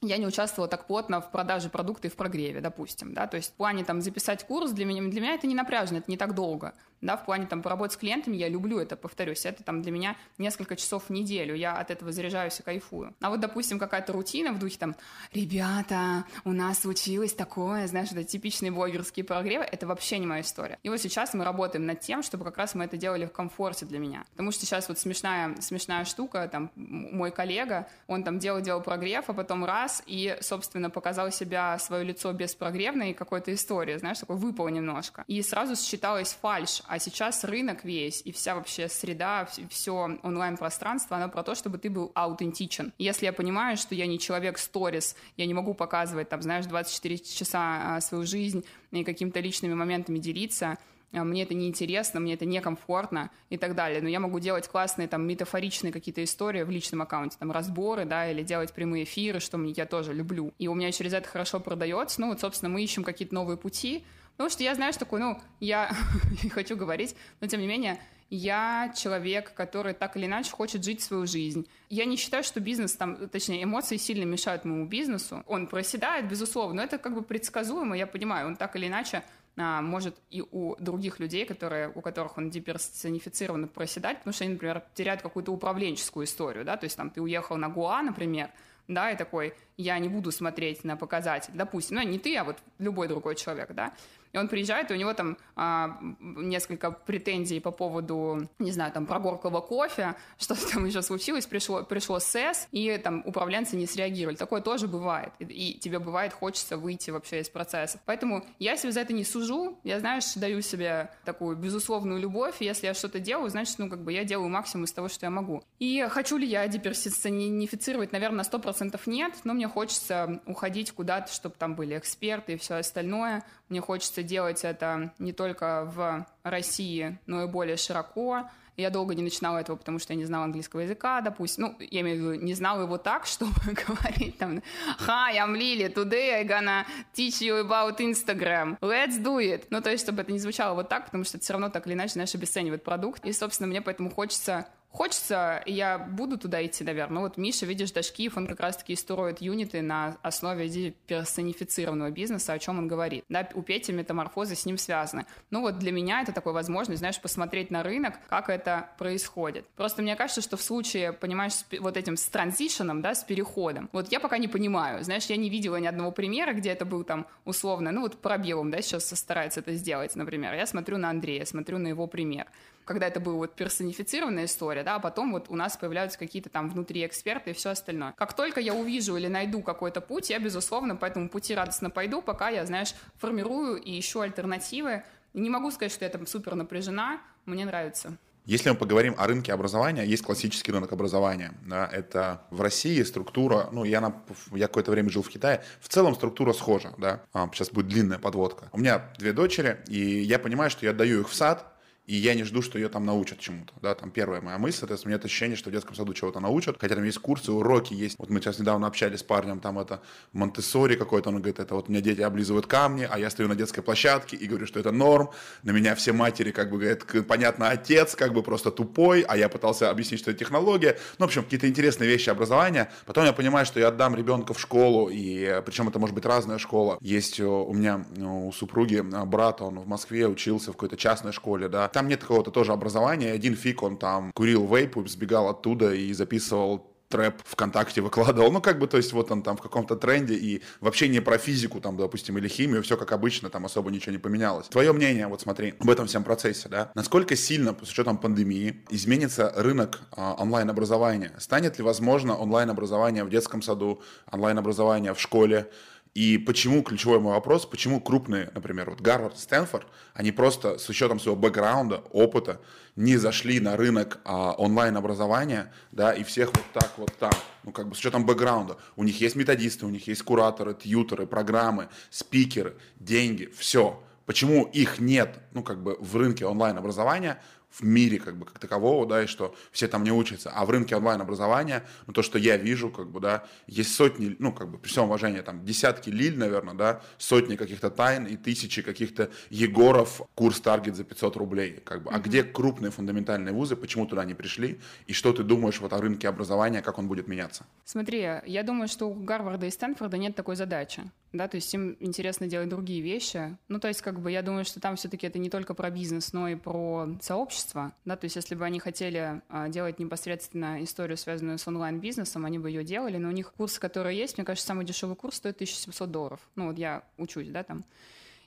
я не участвовала так плотно в продаже продукта и в прогреве, допустим, да, то есть в плане там записать курс для меня, для меня это не напряжно, это не так долго, да, в плане там поработать с клиентами, я люблю это, повторюсь, это там для меня несколько часов в неделю, я от этого заряжаюсь и кайфую. А вот, допустим, какая-то рутина в духе там, ребята, у нас случилось такое, знаешь, это типичные блогерские прогревы, это вообще не моя история. И вот сейчас мы работаем над тем, чтобы как раз мы это делали в комфорте для меня, потому что сейчас вот смешная, смешная штука, там, мой коллега, он там делал-делал прогрев, а потом раз, и, собственно, показал себя, свое лицо без прогревной какой-то истории, знаешь, такой выпал немножко. И сразу считалось фальш, а сейчас рынок весь и вся вообще среда, все онлайн-пространство, оно про то, чтобы ты был аутентичен. Если я понимаю, что я не человек сторис, я не могу показывать, там, знаешь, 24 часа а, свою жизнь и какими-то личными моментами делиться, мне это неинтересно, мне это некомфортно и так далее. Но я могу делать классные там метафоричные какие-то истории в личном аккаунте, там разборы, да, или делать прямые эфиры, что я тоже люблю. И у меня через это хорошо продается. Ну вот, собственно, мы ищем какие-то новые пути, Потому что я знаю, что такое, ну, я не хочу говорить, но тем не менее, я человек, который так или иначе хочет жить свою жизнь. Я не считаю, что бизнес там, точнее, эмоции сильно мешают моему бизнесу. Он проседает, безусловно, но это как бы предсказуемо, я понимаю, он так или иначе а, может и у других людей, которые, у которых он диперсонифицирован, проседать, потому что они, например, теряют какую-то управленческую историю, да, то есть там ты уехал на Гуа, например, да, и такой, я не буду смотреть на показатель, допустим, ну, не ты, а вот любой другой человек, да, и он приезжает, и у него там а, несколько претензий по поводу, не знаю, там, прогорклого кофе, что-то там еще случилось, пришло, пришло СЭС, и там управленцы не среагировали. Такое тоже бывает. И, и тебе бывает хочется выйти вообще из процесса. Поэтому я себе за это не сужу, я, знаешь, даю себе такую безусловную любовь, если я что-то делаю, значит, ну, как бы я делаю максимум из того, что я могу. И хочу ли я диперсонифицировать, наверное, на 100% нет, но мне хочется уходить куда-то, чтобы там были эксперты и все остальное. Мне хочется делать это не только в России, но и более широко. Я долго не начинала этого, потому что я не знала английского языка, допустим. Ну, я имею в виду, не знала его так, чтобы говорить там «Hi, I'm Lily, today I'm gonna teach you about Instagram, let's do it». Ну, то есть, чтобы это не звучало вот так, потому что это все равно так или иначе, знаешь, обесценивает продукт. И, собственно, мне поэтому хочется Хочется, я буду туда идти, наверное. Вот Миша, видишь, Дашкиев, он как раз-таки строит юниты на основе персонифицированного бизнеса, о чем он говорит. Да, у Пети метаморфозы с ним связаны. Ну вот для меня это такая возможность, знаешь, посмотреть на рынок, как это происходит. Просто мне кажется, что в случае, понимаешь, с, вот этим с транзишеном, да, с переходом, вот я пока не понимаю. Знаешь, я не видела ни одного примера, где это был там условно, ну вот пробелом, да, сейчас старается это сделать, например. Я смотрю на Андрея, смотрю на его пример когда это была вот персонифицированная история, да, а потом вот у нас появляются какие-то там внутри эксперты и все остальное. Как только я увижу или найду какой-то путь, я, безусловно, по этому пути радостно пойду, пока я, знаешь, формирую и ищу альтернативы. Не могу сказать, что я там супер напряжена, мне нравится. Если мы поговорим о рынке образования, есть классический рынок образования. Да, это в России структура, ну, я, на, я какое-то время жил в Китае, в целом структура схожа, да. А, сейчас будет длинная подводка. У меня две дочери, и я понимаю, что я отдаю их в сад, и я не жду, что ее там научат чему-то, да, там первая моя мысль, есть у меня это ощущение, что в детском саду чего-то научат, хотя там есть курсы, уроки есть, вот мы сейчас недавно общались с парнем, там это монте какой-то, он говорит, это вот у меня дети облизывают камни, а я стою на детской площадке и говорю, что это норм, на меня все матери, как бы, говорят, понятно, отец, как бы просто тупой, а я пытался объяснить, что это технология, ну, в общем, какие-то интересные вещи образования, потом я понимаю, что я отдам ребенка в школу, и причем это может быть разная школа, есть у меня, у супруги брат, он в Москве учился в какой-то частной школе, да, там нет какого-то тоже образования. Один фиг он там курил вейп, сбегал оттуда и записывал трэп ВКонтакте выкладывал. Ну, как бы, то есть, вот он там в каком-то тренде, и вообще не про физику, там, допустим, или химию, все как обычно, там особо ничего не поменялось. Твое мнение, вот смотри, об этом всем процессе, да? Насколько сильно, с учетом пандемии, изменится рынок а, онлайн-образования? Станет ли возможно онлайн-образование в детском саду, онлайн-образование в школе? И почему, ключевой мой вопрос, почему крупные, например, вот Гарвард, Стэнфорд, они просто с учетом своего бэкграунда, опыта, не зашли на рынок а, онлайн-образования, да, и всех вот так, вот так, ну, как бы с учетом бэкграунда. У них есть методисты, у них есть кураторы, тьютеры, программы, спикеры, деньги, все. Почему их нет, ну, как бы в рынке онлайн-образования в мире как бы как такового, да, и что все там не учатся. А в рынке онлайн-образования, ну, то, что я вижу, как бы, да, есть сотни, ну, как бы, при всем уважении, там, десятки лиль, наверное, да, сотни каких-то тайн и тысячи каких-то Егоров, курс таргет за 500 рублей, как бы. А mm-hmm. где крупные фундаментальные вузы, почему туда не пришли, и что ты думаешь вот о рынке образования, как он будет меняться? Смотри, я думаю, что у Гарварда и Стэнфорда нет такой задачи, да, то есть им интересно делать другие вещи. Ну, то есть, как бы, я думаю, что там все-таки это не только про бизнес, но и про сообщество, да, то есть, если бы они хотели а, делать непосредственно историю, связанную с онлайн-бизнесом, они бы ее делали, но у них курс, который есть, мне кажется, самый дешевый курс стоит 1700 долларов. Ну, вот я учусь, да, там.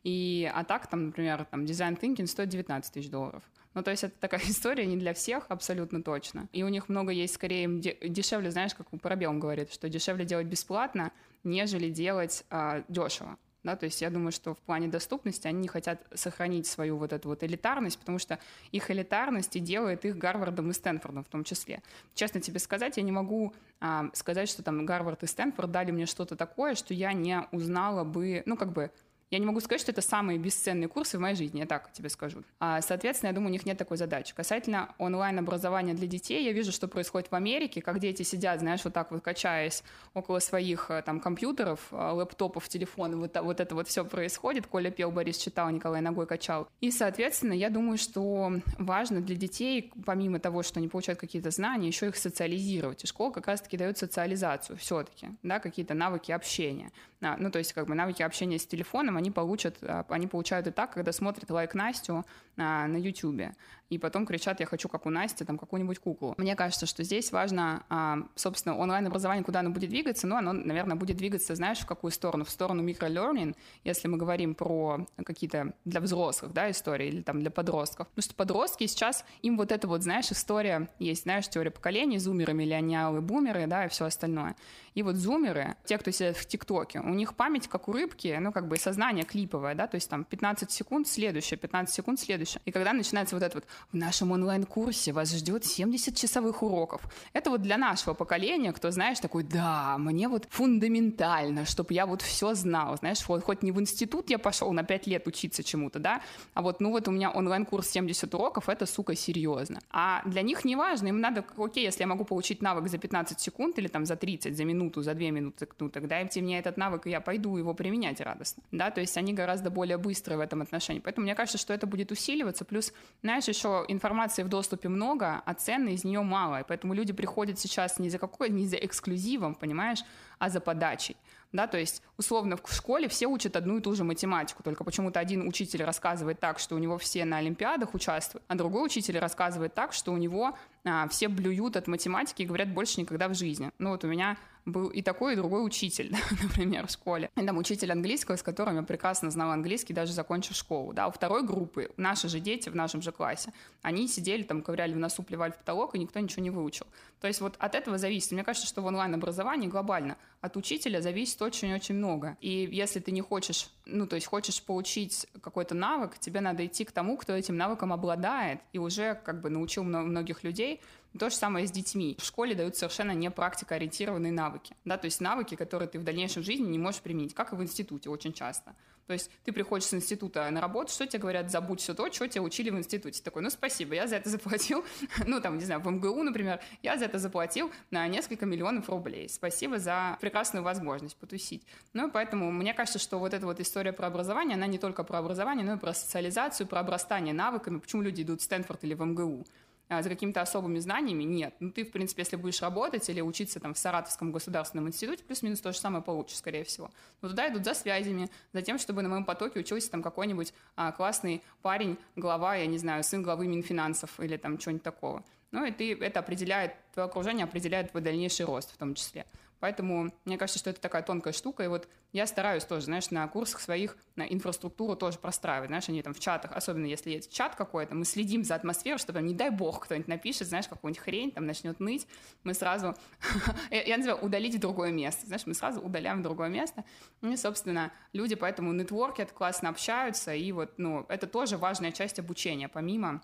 И, а так, там, например, там, дизайн thinking стоит 19 тысяч долларов. Ну, то есть это такая история не для всех, абсолютно точно. И у них много есть, скорее, дешевле, знаешь, как Парабелм говорит, что дешевле делать бесплатно, нежели делать а, дешево. Да, то есть я думаю, что в плане доступности они не хотят сохранить свою вот эту вот элитарность, потому что их элитарность и делает их Гарвардом и Стэнфордом в том числе. Честно тебе сказать, я не могу а, сказать, что там Гарвард и Стэнфорд дали мне что-то такое, что я не узнала бы, ну как бы я не могу сказать, что это самые бесценные курсы в моей жизни, я так тебе скажу. А, соответственно, я думаю, у них нет такой задачи. Касательно онлайн-образования для детей, я вижу, что происходит в Америке, как дети сидят, знаешь, вот так вот качаясь около своих э, там компьютеров, э, лэптопов, телефонов, вот, вот это вот все происходит. Коля пел, Борис читал, Николай ногой качал. И, соответственно, я думаю, что важно для детей, помимо того, что они получают какие-то знания, еще их социализировать. И школа как раз-таки дает социализацию все-таки, да, какие-то навыки общения. А, ну, то есть, как бы навыки общения с телефоном они получат, а, они получают и так, когда смотрят лайк Настю а, на YouTube, и потом кричат, я хочу, как у Насти, там, какую-нибудь куклу. Мне кажется, что здесь важно, а, собственно, онлайн-образование, куда оно будет двигаться, ну, оно, наверное, будет двигаться, знаешь, в какую сторону? В сторону микролернинг, если мы говорим про какие-то для взрослых, да, истории, или там для подростков. Потому что подростки сейчас, им вот эта вот, знаешь, история, есть, знаешь, теория поколений, зумеры, миллиониалы, бумеры, да, и все остальное. И вот зумеры, те, кто сидят в ТикТоке, у них память, как у рыбки, ну, как бы сознание клиповое, да, то есть там 15 секунд, следующее, 15 секунд, следующее. И когда начинается вот это вот, в нашем онлайн-курсе вас ждет 70 часовых уроков. Это вот для нашего поколения, кто, знаешь, такой, да, мне вот фундаментально, чтобы я вот все знал, знаешь, вот хоть не в институт я пошел на 5 лет учиться чему-то, да, а вот, ну вот у меня онлайн-курс 70 уроков, это, сука, серьезно. А для них не важно, им надо, окей, если я могу получить навык за 15 секунд или там за 30, за минуту, за 2 минуты, ну тогда им мне этот навык, и я пойду его применять радостно, да, то есть они гораздо более быстрые в этом отношении. Поэтому мне кажется, что это будет усиливаться, плюс, знаешь, еще информации в доступе много, а цены из нее мало. И поэтому люди приходят сейчас не за какой, не за эксклюзивом, понимаешь, а за подачей. Да, то есть, условно, в школе все учат одну и ту же математику, только почему-то один учитель рассказывает так, что у него все на олимпиадах участвуют, а другой учитель рассказывает так, что у него а, все блюют от математики и говорят больше никогда в жизни. Ну вот у меня был и такой, и другой учитель, например, в школе. И там учитель английского, с которым я прекрасно знала английский, даже закончив школу. Да, у второй группы, наши же дети в нашем же классе, они сидели там, ковыряли в носу, плевали в потолок, и никто ничего не выучил. То есть вот от этого зависит. Мне кажется, что в онлайн-образовании глобально от учителя зависит очень-очень много. И если ты не хочешь, ну, то есть хочешь получить какой-то навык, тебе надо идти к тому, кто этим навыком обладает и уже как бы научил многих людей, то же самое с детьми. В школе дают совершенно не практикоориентированные навыки. Да, то есть навыки, которые ты в дальнейшем жизни не можешь применить, как и в институте очень часто. То есть ты приходишь с института на работу, что тебе говорят, забудь все то, что тебя учили в институте. Такой, ну спасибо, я за это заплатил, ну там, не знаю, в МГУ, например, я за это заплатил на несколько миллионов рублей. Спасибо за прекрасную возможность потусить. Ну и поэтому мне кажется, что вот эта вот история про образование, она не только про образование, но и про социализацию, про обрастание навыками, почему люди идут в Стэнфорд или в МГУ. А, за какими-то особыми знаниями, нет. Ну, ты, в принципе, если будешь работать или учиться там в Саратовском государственном институте, плюс-минус то же самое получишь, скорее всего. Но туда идут за связями, за тем, чтобы на моем потоке учился там какой-нибудь а, классный парень, глава, я не знаю, сын главы Минфинансов или там что-нибудь такого. Ну, и ты, это определяет, твое окружение определяет твой дальнейший рост в том числе. Поэтому мне кажется, что это такая тонкая штука. И вот я стараюсь тоже, знаешь, на курсах своих на инфраструктуру тоже простраивать. Знаешь, они там в чатах, особенно если есть чат какой-то, мы следим за атмосферой, чтобы, не дай бог, кто-нибудь напишет, знаешь, какую-нибудь хрень, там начнет ныть, мы сразу, я называю, удалить другое место. Знаешь, мы сразу удаляем другое место. И, собственно, люди поэтому нетворки классно общаются, и вот, ну, это тоже важная часть обучения, помимо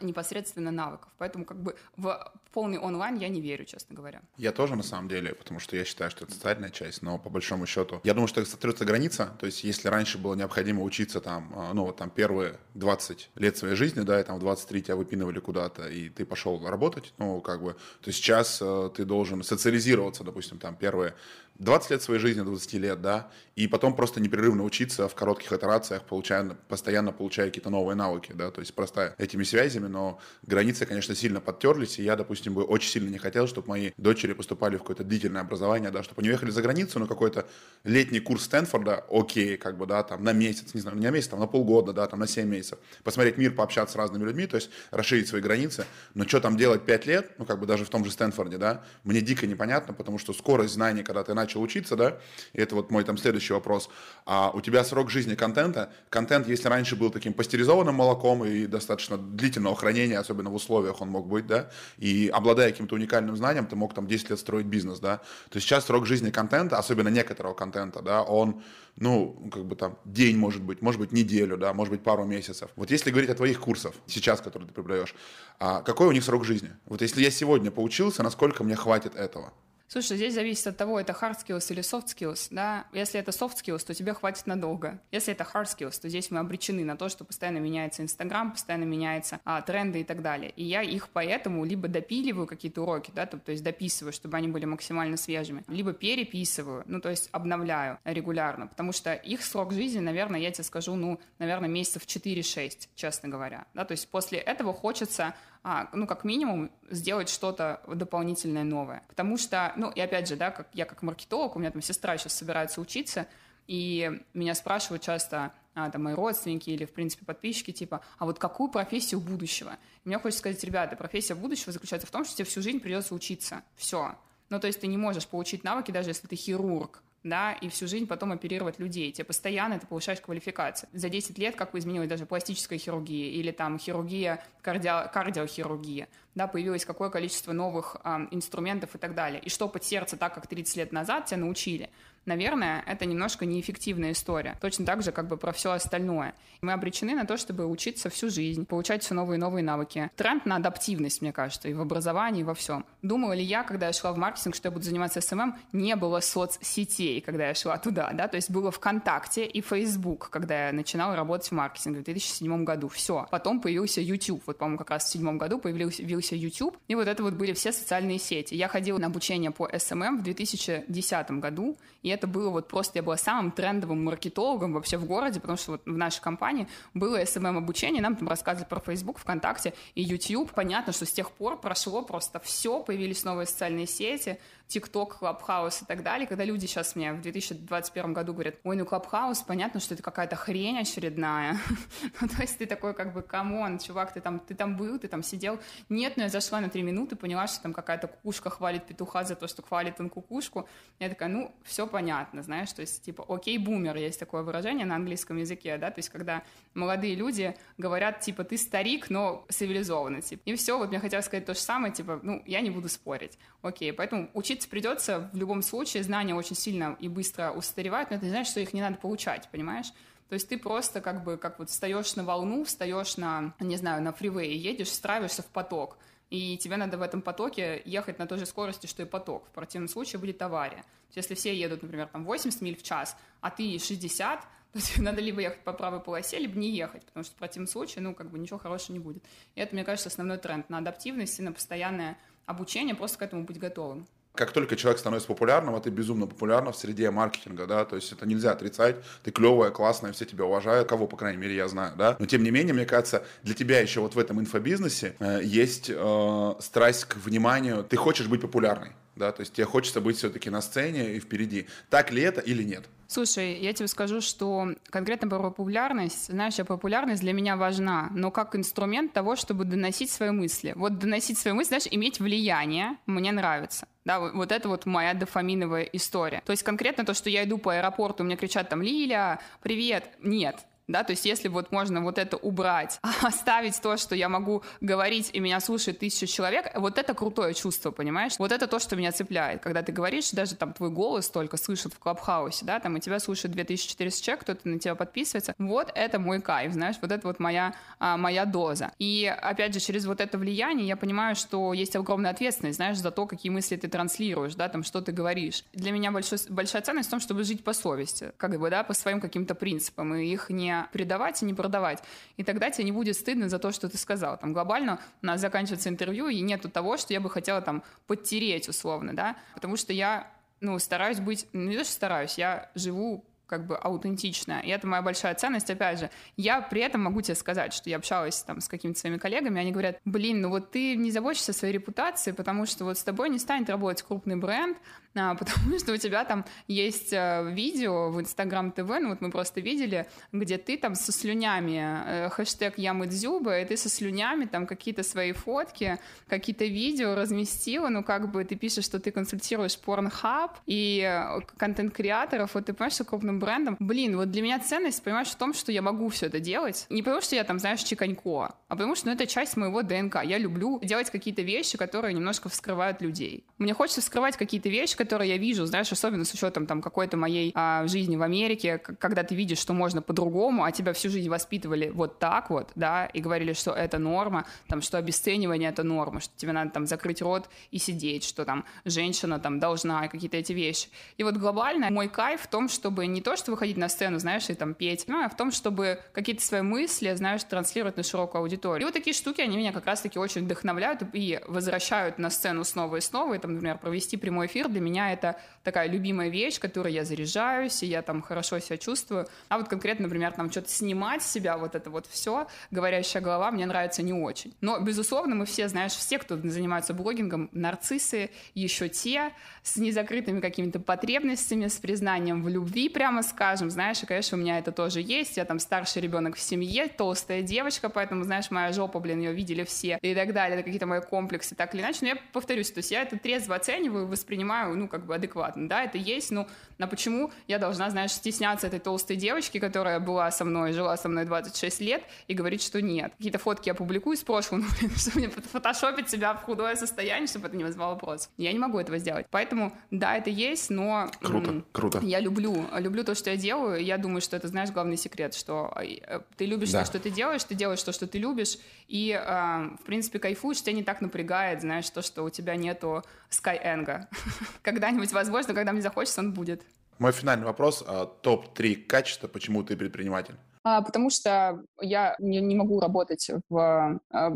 непосредственно навыков. Поэтому как бы в полный онлайн я не верю, честно говоря. Я тоже на самом деле, потому что я считаю, что это социальная часть, но по большому счету, я думаю, что это остается граница. То есть если раньше было необходимо учиться там, а, ну вот там первые 20 лет своей жизни, да, и там в 23 тебя выпинывали куда-то, и ты пошел работать, ну как бы, то сейчас э, ты должен социализироваться, допустим, там первые 20 лет своей жизни, 20 лет, да, и потом просто непрерывно учиться в коротких итерациях, получая, постоянно получая какие-то новые навыки, да, то есть просто этими связями, но границы, конечно, сильно подтерлись, и я, допустим, бы очень сильно не хотел, чтобы мои дочери поступали в какое-то длительное образование, да, чтобы они уехали за границу на какой-то летний курс Стэнфорда, окей, как бы, да, там, на месяц, не знаю, не на месяц, там, на полгода, да, там, на 7 месяцев, посмотреть мир, пообщаться с разными людьми, то есть расширить свои границы, но что там делать 5 лет, ну, как бы даже в том же Стэнфорде, да, мне дико непонятно, потому что скорость знаний, когда ты начал учиться, да, и это вот мой там следующий вопрос, а у тебя срок жизни контента, контент, если раньше был таким пастеризованным молоком и достаточно длительного хранения, особенно в условиях он мог быть, да, и обладая каким-то уникальным знанием, ты мог там 10 лет строить бизнес, да, то сейчас срок жизни контента, особенно некоторого контента, да, он, ну, как бы там день может быть, может быть неделю, да, может быть пару месяцев. Вот если говорить о твоих курсах сейчас, которые ты преподаешь, а какой у них срок жизни? Вот если я сегодня поучился, насколько мне хватит этого? Слушай, здесь зависит от того, это hard skills или soft skills, да. Если это soft skills, то тебе хватит надолго. Если это hard skills, то здесь мы обречены на то, что постоянно меняется Инстаграм, постоянно меняются а, тренды и так далее. И я их поэтому либо допиливаю какие-то уроки, да, то, то есть дописываю, чтобы они были максимально свежими, либо переписываю, ну, то есть обновляю регулярно, потому что их срок жизни, наверное, я тебе скажу, ну, наверное, месяцев 4-6, честно говоря, да, то есть после этого хочется а, ну, как минимум, сделать что-то дополнительное новое. Потому что, ну, и опять же, да, как я как маркетолог, у меня там сестра сейчас собирается учиться, и меня спрашивают часто, а, там, мои родственники или, в принципе, подписчики, типа, а вот какую профессию будущего? И мне хочется сказать, ребята, профессия будущего заключается в том, что тебе всю жизнь придется учиться. Все. Ну, то есть ты не можешь получить навыки, даже если ты хирург, да, и всю жизнь потом оперировать людей. Тебе постоянно ты повышаешь квалификацию. За 10 лет как бы изменилась даже пластическая хирургия или там хирургия, кардио, кардиохирургия, да, появилось какое количество новых э, инструментов и так далее. И что под сердце так, как 30 лет назад тебя научили, наверное, это немножко неэффективная история. Точно так же, как бы про все остальное. Мы обречены на то, чтобы учиться всю жизнь, получать все новые и новые навыки. Тренд на адаптивность, мне кажется, и в образовании, и во всем. Думала ли я, когда я шла в маркетинг, что я буду заниматься SMM, не было соцсетей, когда я шла туда, да, то есть было ВКонтакте и Facebook, когда я начинала работать в маркетинге в 2007 году. Все. Потом появился YouTube. Вот, по-моему, как раз в седьмом году появился, YouTube. И вот это вот были все социальные сети. Я ходила на обучение по SMM в 2010 году, и было вот просто, я была самым трендовым маркетологом вообще в городе, потому что вот в нашей компании было SMM-обучение, нам там рассказывали про Facebook, ВКонтакте и YouTube. Понятно, что с тех пор прошло просто все, появились новые социальные сети, TikTok, Clubhouse и так далее, когда люди сейчас мне в 2021 году говорят, ой, ну Clubhouse, понятно, что это какая-то хрень очередная. ну, то есть ты такой как бы, come on, чувак, ты там, ты там был, ты там сидел. Нет, но я зашла на три минуты, поняла, что там какая-то кукушка хвалит петуха за то, что хвалит он кукушку. Я такая, ну, все понятно, знаешь, то есть типа, окей, бумер, есть такое выражение на английском языке, да, то есть когда молодые люди говорят, типа, ты старик, но цивилизованный, типа. И все, вот мне хотелось сказать то же самое, типа, ну, я не буду спорить. Окей, поэтому учить учиться придется в любом случае, знания очень сильно и быстро устаревают, но это не значит, что их не надо получать, понимаешь? То есть ты просто как бы как вот встаешь на волну, встаешь на, не знаю, на фривей, едешь, стравишься в поток. И тебе надо в этом потоке ехать на той же скорости, что и поток. В противном случае будет авария. То есть если все едут, например, там 80 миль в час, а ты 60, то тебе надо либо ехать по правой полосе, либо не ехать, потому что в противном случае, ну, как бы ничего хорошего не будет. И это, мне кажется, основной тренд на адаптивность и на постоянное обучение, просто к этому быть готовым как только человек становится популярным, а ты безумно популярна в среде маркетинга, да, то есть это нельзя отрицать, ты клевая, классная, все тебя уважают, кого, по крайней мере, я знаю, да, но тем не менее, мне кажется, для тебя еще вот в этом инфобизнесе э, есть э, страсть к вниманию, ты хочешь быть популярной, да, то есть тебе хочется быть все-таки на сцене и впереди. Так ли это или нет? Слушай, я тебе скажу, что конкретно про популярность, знаешь, популярность для меня важна, но как инструмент того, чтобы доносить свои мысли. Вот доносить свои мысли, знаешь, иметь влияние мне нравится. Да, вот это вот моя дофаминовая история. То есть конкретно то, что я иду по аэропорту, мне кричат там «Лиля, привет!» Нет, да, то есть если вот можно вот это убрать, оставить то, что я могу говорить, и меня слушает тысяча человек, вот это крутое чувство, понимаешь? Вот это то, что меня цепляет, когда ты говоришь, даже там твой голос только слышат в Клабхаусе, да, там и тебя слушает 2400 человек, кто-то на тебя подписывается, вот это мой кайф, знаешь, вот это вот моя, а, моя доза. И опять же, через вот это влияние я понимаю, что есть огромная ответственность, знаешь, за то, какие мысли ты транслируешь, да, там, что ты говоришь. Для меня большой, большая ценность в том, чтобы жить по совести, как бы, да, по своим каким-то принципам, и их не предавать и не продавать. И тогда тебе не будет стыдно за то, что ты сказал. Там глобально у нас заканчивается интервью, и нету того, что я бы хотела там подтереть условно, да, потому что я ну, стараюсь быть, ну, не то, что стараюсь, я живу как бы аутентично. И это моя большая ценность. Опять же, я при этом могу тебе сказать, что я общалась там с какими-то своими коллегами, они говорят, блин, ну вот ты не заботишься о своей репутации, потому что вот с тобой не станет работать крупный бренд, а, потому что у тебя там есть а, видео в Инстаграм ТВ, ну вот мы просто видели, где ты там со слюнями, э, хэштег Ямыдзюба, и ты со слюнями там какие-то свои фотки, какие-то видео разместила, ну как бы ты пишешь, что ты консультируешь Pornhub и э, контент-креаторов, вот ты понимаешь, что крупным брендом. Блин, вот для меня ценность, понимаешь, в том, что я могу все это делать. Не потому, что я там, знаешь, чеканько, а потому что ну, это часть моего ДНК. Я люблю делать какие-то вещи, которые немножко вскрывают людей. Мне хочется вскрывать какие-то вещи, которые я вижу, знаешь, особенно с учетом там какой-то моей а, жизни в Америке, когда ты видишь, что можно по-другому, а тебя всю жизнь воспитывали вот так вот, да, и говорили, что это норма, там, что обесценивание это норма, что тебе надо там закрыть рот и сидеть, что там женщина там должна, какие-то эти вещи. И вот глобально мой кайф в том, чтобы не то, что выходить на сцену, знаешь, и там петь, ну, а в том, чтобы какие-то свои мысли, знаешь, транслировать на широкую аудиторию. И вот такие штуки, они меня как раз-таки очень вдохновляют и возвращают на сцену снова и снова. И там, например, провести прямой эфир для меня это такая любимая вещь, которой я заряжаюсь, и я там хорошо себя чувствую. А вот конкретно, например, там что-то снимать себя, вот это вот все, говорящая голова, мне нравится не очень. Но, безусловно, мы все, знаешь, все, кто занимается блогингом, нарциссы, еще те, с незакрытыми какими-то потребностями, с признанием в любви, прямо скажем, знаешь, и, конечно, у меня это тоже есть, я там старший ребенок в семье, толстая девочка, поэтому, знаешь, моя жопа, блин, ее видели все, и так далее, это какие-то мои комплексы, так или иначе, но я повторюсь, то есть я это трезво оцениваю, воспринимаю, ну, как бы адекватно, да, это есть, ну, но почему я должна, знаешь, стесняться этой толстой девочки, которая была со мной, жила со мной 26 лет, и говорить, что нет. Какие-то фотки я публикую из прошлого, ну, блин, что мне фотошопить себя в худое состояние, чтобы это не вызывало вопрос. Я не могу этого сделать. Поэтому, да, это есть, но... Круто, круто. Я люблю, люблю то, что я делаю. Я думаю, что это, знаешь, главный секрет, что э, ты любишь да. то, что ты делаешь, ты делаешь то, что ты любишь, и, э, в принципе, кайфуешь, тебя не так напрягает, знаешь, то, что у тебя нету Skyeng. Когда-нибудь, возможно, когда мне захочется, он будет. Мой финальный вопрос. А, Топ-3 качества, почему ты предприниматель? А, потому что я не, не могу работать в, а,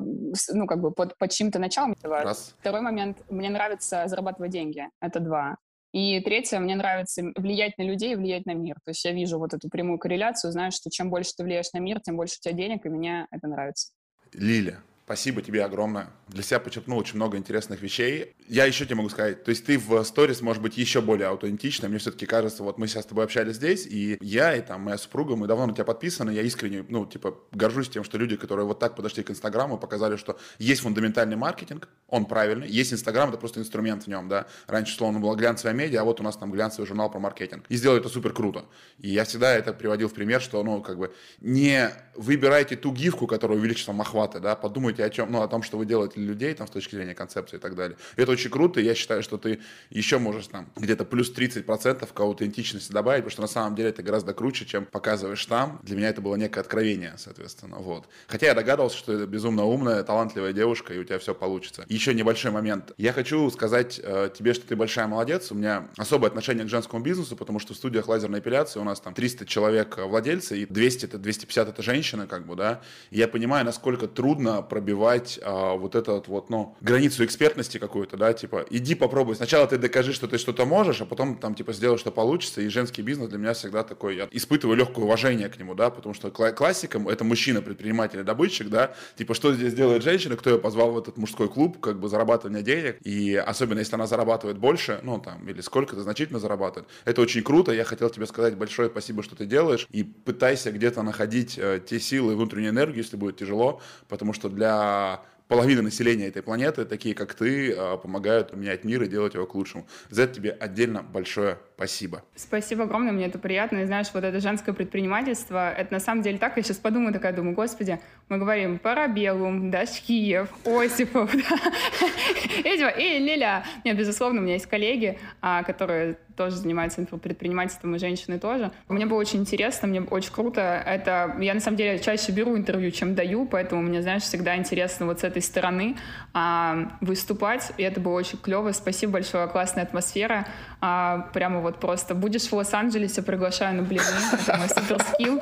ну, как бы под, под чьим-то началом. Раз. Второй момент. Мне нравится зарабатывать деньги. Это два. И третье, мне нравится влиять на людей и влиять на мир. То есть я вижу вот эту прямую корреляцию, знаю, что чем больше ты влияешь на мир, тем больше у тебя денег, и мне это нравится. Лиля, Спасибо тебе огромное. Для себя почерпнул очень много интересных вещей. Я еще тебе могу сказать, то есть ты в сторис можешь быть еще более аутентичным. Мне все-таки кажется, вот мы сейчас с тобой общались здесь, и я, и там моя супруга, мы давно на тебя подписаны, я искренне, ну, типа, горжусь тем, что люди, которые вот так подошли к Инстаграму, показали, что есть фундаментальный маркетинг, он правильный, есть Инстаграм, это просто инструмент в нем, да. Раньше, словно, была глянцевая медиа, а вот у нас там глянцевый журнал про маркетинг. И сделали это супер круто. И я всегда это приводил в пример, что, ну, как бы, не выбирайте ту гифку, которая увеличит вам охваты, да, подумайте о чем, ну, о том, что вы делаете для людей, там, с точки зрения концепции и так далее. И очень круто, я считаю, что ты еще можешь там где-то плюс 30% к аутентичности добавить, потому что на самом деле это гораздо круче, чем показываешь там. Для меня это было некое откровение, соответственно, вот. Хотя я догадывался, что это безумно умная, талантливая девушка, и у тебя все получится. Еще небольшой момент. Я хочу сказать э, тебе, что ты большая молодец. У меня особое отношение к женскому бизнесу, потому что в студиях лазерной эпиляции у нас там 300 человек владельцы, и 200 это 250 это женщины, как бы, да. И я понимаю, насколько трудно пробивать а, вот этот вот, ну, границу экспертности какую-то, да, типа, иди попробуй. Сначала ты докажи, что ты что-то можешь, а потом там, типа, сделай, что получится. И женский бизнес для меня всегда такой, я испытываю легкое уважение к нему, да, потому что классиком это мужчина, предприниматель добытчик, да, типа, что здесь делает женщина, кто ее позвал в этот мужской клуб, как бы зарабатывание денег, и особенно если она зарабатывает больше, ну, там, или сколько-то значительно зарабатывает, это очень круто, я хотел тебе сказать большое спасибо, что ты делаешь, и пытайся где-то находить э, те силы внутреннюю энергию, если будет тяжело, потому что для половина населения этой планеты, такие как ты, а, помогают менять мир и делать его к лучшему. За это тебе отдельно большое спасибо. Спасибо огромное, мне это приятно. И знаешь, вот это женское предпринимательство, это на самом деле так. Я сейчас подумаю, такая думаю, господи, мы говорим Парабеллум, Дашкиев, Осипов, и Лиля. Нет, безусловно, у меня есть коллеги, а, которые тоже занимаются предпринимательством, и женщины тоже. Мне было очень интересно, мне очень круто. Это я на самом деле чаще беру интервью, чем даю, поэтому мне, знаешь, всегда интересно вот с этой стороны а, выступать, и это было очень клево. Спасибо большое, классная атмосфера. А, прямо вот просто будешь в Лос-Анджелесе, приглашаю на блины. Это мой супер скилл.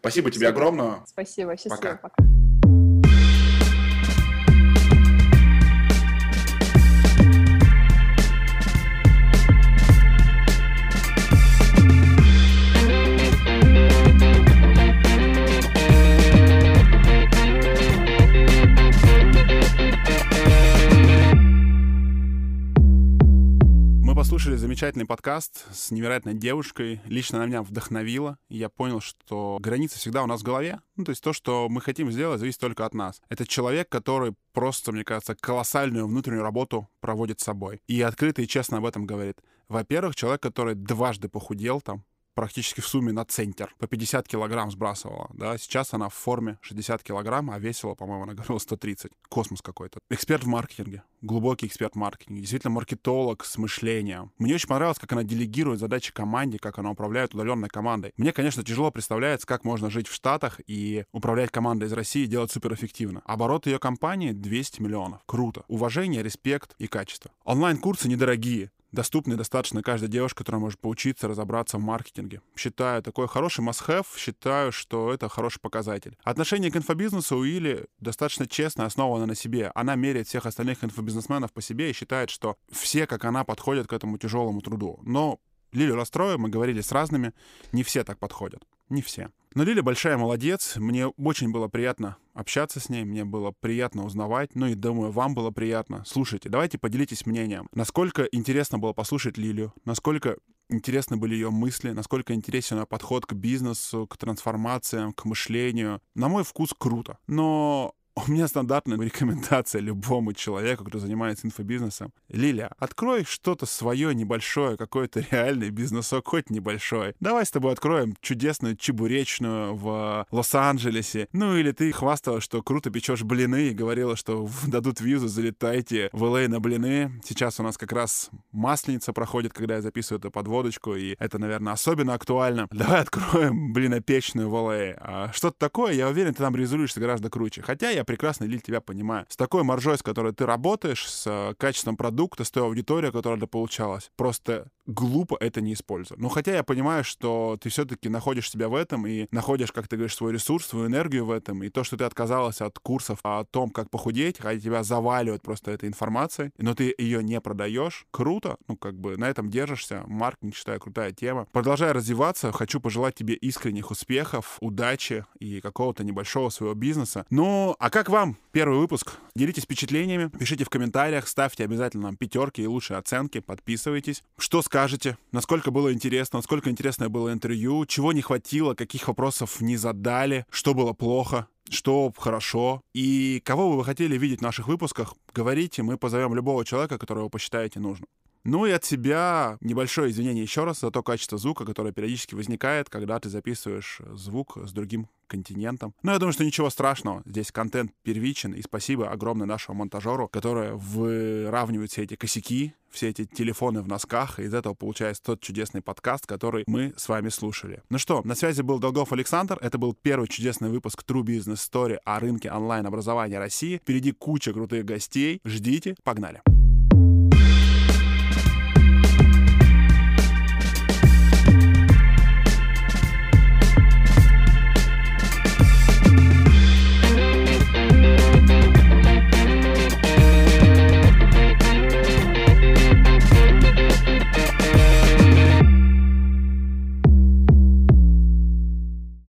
Спасибо тебе огромное. Спасибо, счастливо, пока. пока. Послушали замечательный подкаст с невероятной девушкой. Лично на меня вдохновило. И я понял, что границы всегда у нас в голове. Ну, то есть то, что мы хотим сделать, зависит только от нас. Это человек, который просто, мне кажется, колоссальную внутреннюю работу проводит с собой. И открыто и честно об этом говорит. Во-первых, человек, который дважды похудел там, практически в сумме на центр. По 50 килограмм сбрасывала, да. Сейчас она в форме 60 килограмм, а весила, по-моему, она говорила 130. Космос какой-то. Эксперт в маркетинге. Глубокий эксперт в маркетинге. Действительно маркетолог с мышлением. Мне очень понравилось, как она делегирует задачи команде, как она управляет удаленной командой. Мне, конечно, тяжело представляется, как можно жить в Штатах и управлять командой из России и делать суперэффективно. Оборот ее компании 200 миллионов. Круто. Уважение, респект и качество. Онлайн-курсы недорогие доступный достаточно каждой девушке, которая может поучиться разобраться в маркетинге. Считаю, такой хороший must-have, считаю, что это хороший показатель. Отношение к инфобизнесу у Или достаточно честно, основано на себе. Она меряет всех остальных инфобизнесменов по себе и считает, что все, как она, подходят к этому тяжелому труду. Но Лилю расстрою, мы говорили с разными, не все так подходят. Не все. Но Лиля большая молодец. Мне очень было приятно общаться с ней, мне было приятно узнавать. Ну и думаю, вам было приятно. Слушайте, давайте поделитесь мнением. Насколько интересно было послушать Лилию, насколько интересны были ее мысли, насколько интересен ее подход к бизнесу, к трансформациям, к мышлению. На мой вкус круто. Но у меня стандартная рекомендация любому человеку, кто занимается инфобизнесом. Лиля, открой что-то свое небольшое, какой-то реальный бизнесок, хоть небольшой. Давай с тобой откроем чудесную чебуречную в Лос-Анджелесе. Ну или ты хвасталась, что круто печешь блины и говорила, что дадут визу, залетайте в Л.А. на блины. Сейчас у нас как раз масленица проходит, когда я записываю эту подводочку, и это, наверное, особенно актуально. Давай откроем блинопечную в Л.А. А что-то такое, я уверен, ты там резулишься гораздо круче. Хотя я прекрасно, Лиль, тебя понимаю. С такой маржой, с которой ты работаешь, с э, качеством продукта, с той аудиторией, которая получалась, просто глупо это не использовать. Ну, хотя я понимаю, что ты все-таки находишь себя в этом и находишь, как ты говоришь, свой ресурс, свою энергию в этом, и то, что ты отказалась от курсов о том, как похудеть, хотя тебя заваливают просто этой информацией, но ты ее не продаешь, круто, ну, как бы на этом держишься, маркетинг, считаю, крутая тема. Продолжай развиваться, хочу пожелать тебе искренних успехов, удачи и какого-то небольшого своего бизнеса. Ну, а как вам первый выпуск? Делитесь впечатлениями, пишите в комментариях, ставьте обязательно нам пятерки и лучшие оценки, подписывайтесь. Что скажете? Насколько было интересно? Насколько интересное было интервью? Чего не хватило? Каких вопросов не задали? Что было плохо? что хорошо, и кого бы вы хотели видеть в наших выпусках, говорите, мы позовем любого человека, которого посчитаете нужным. Ну и от себя небольшое извинение еще раз за то качество звука, которое периодически возникает, когда ты записываешь звук с другим континентом. Но я думаю, что ничего страшного. Здесь контент первичен. И спасибо огромное нашему монтажеру, который выравнивает все эти косяки, все эти телефоны в носках, и из этого получается тот чудесный подкаст, который мы с вами слушали. Ну что, на связи был Долгов Александр. Это был первый чудесный выпуск True Business Story о рынке онлайн-образования России. Впереди куча крутых гостей. Ждите, погнали!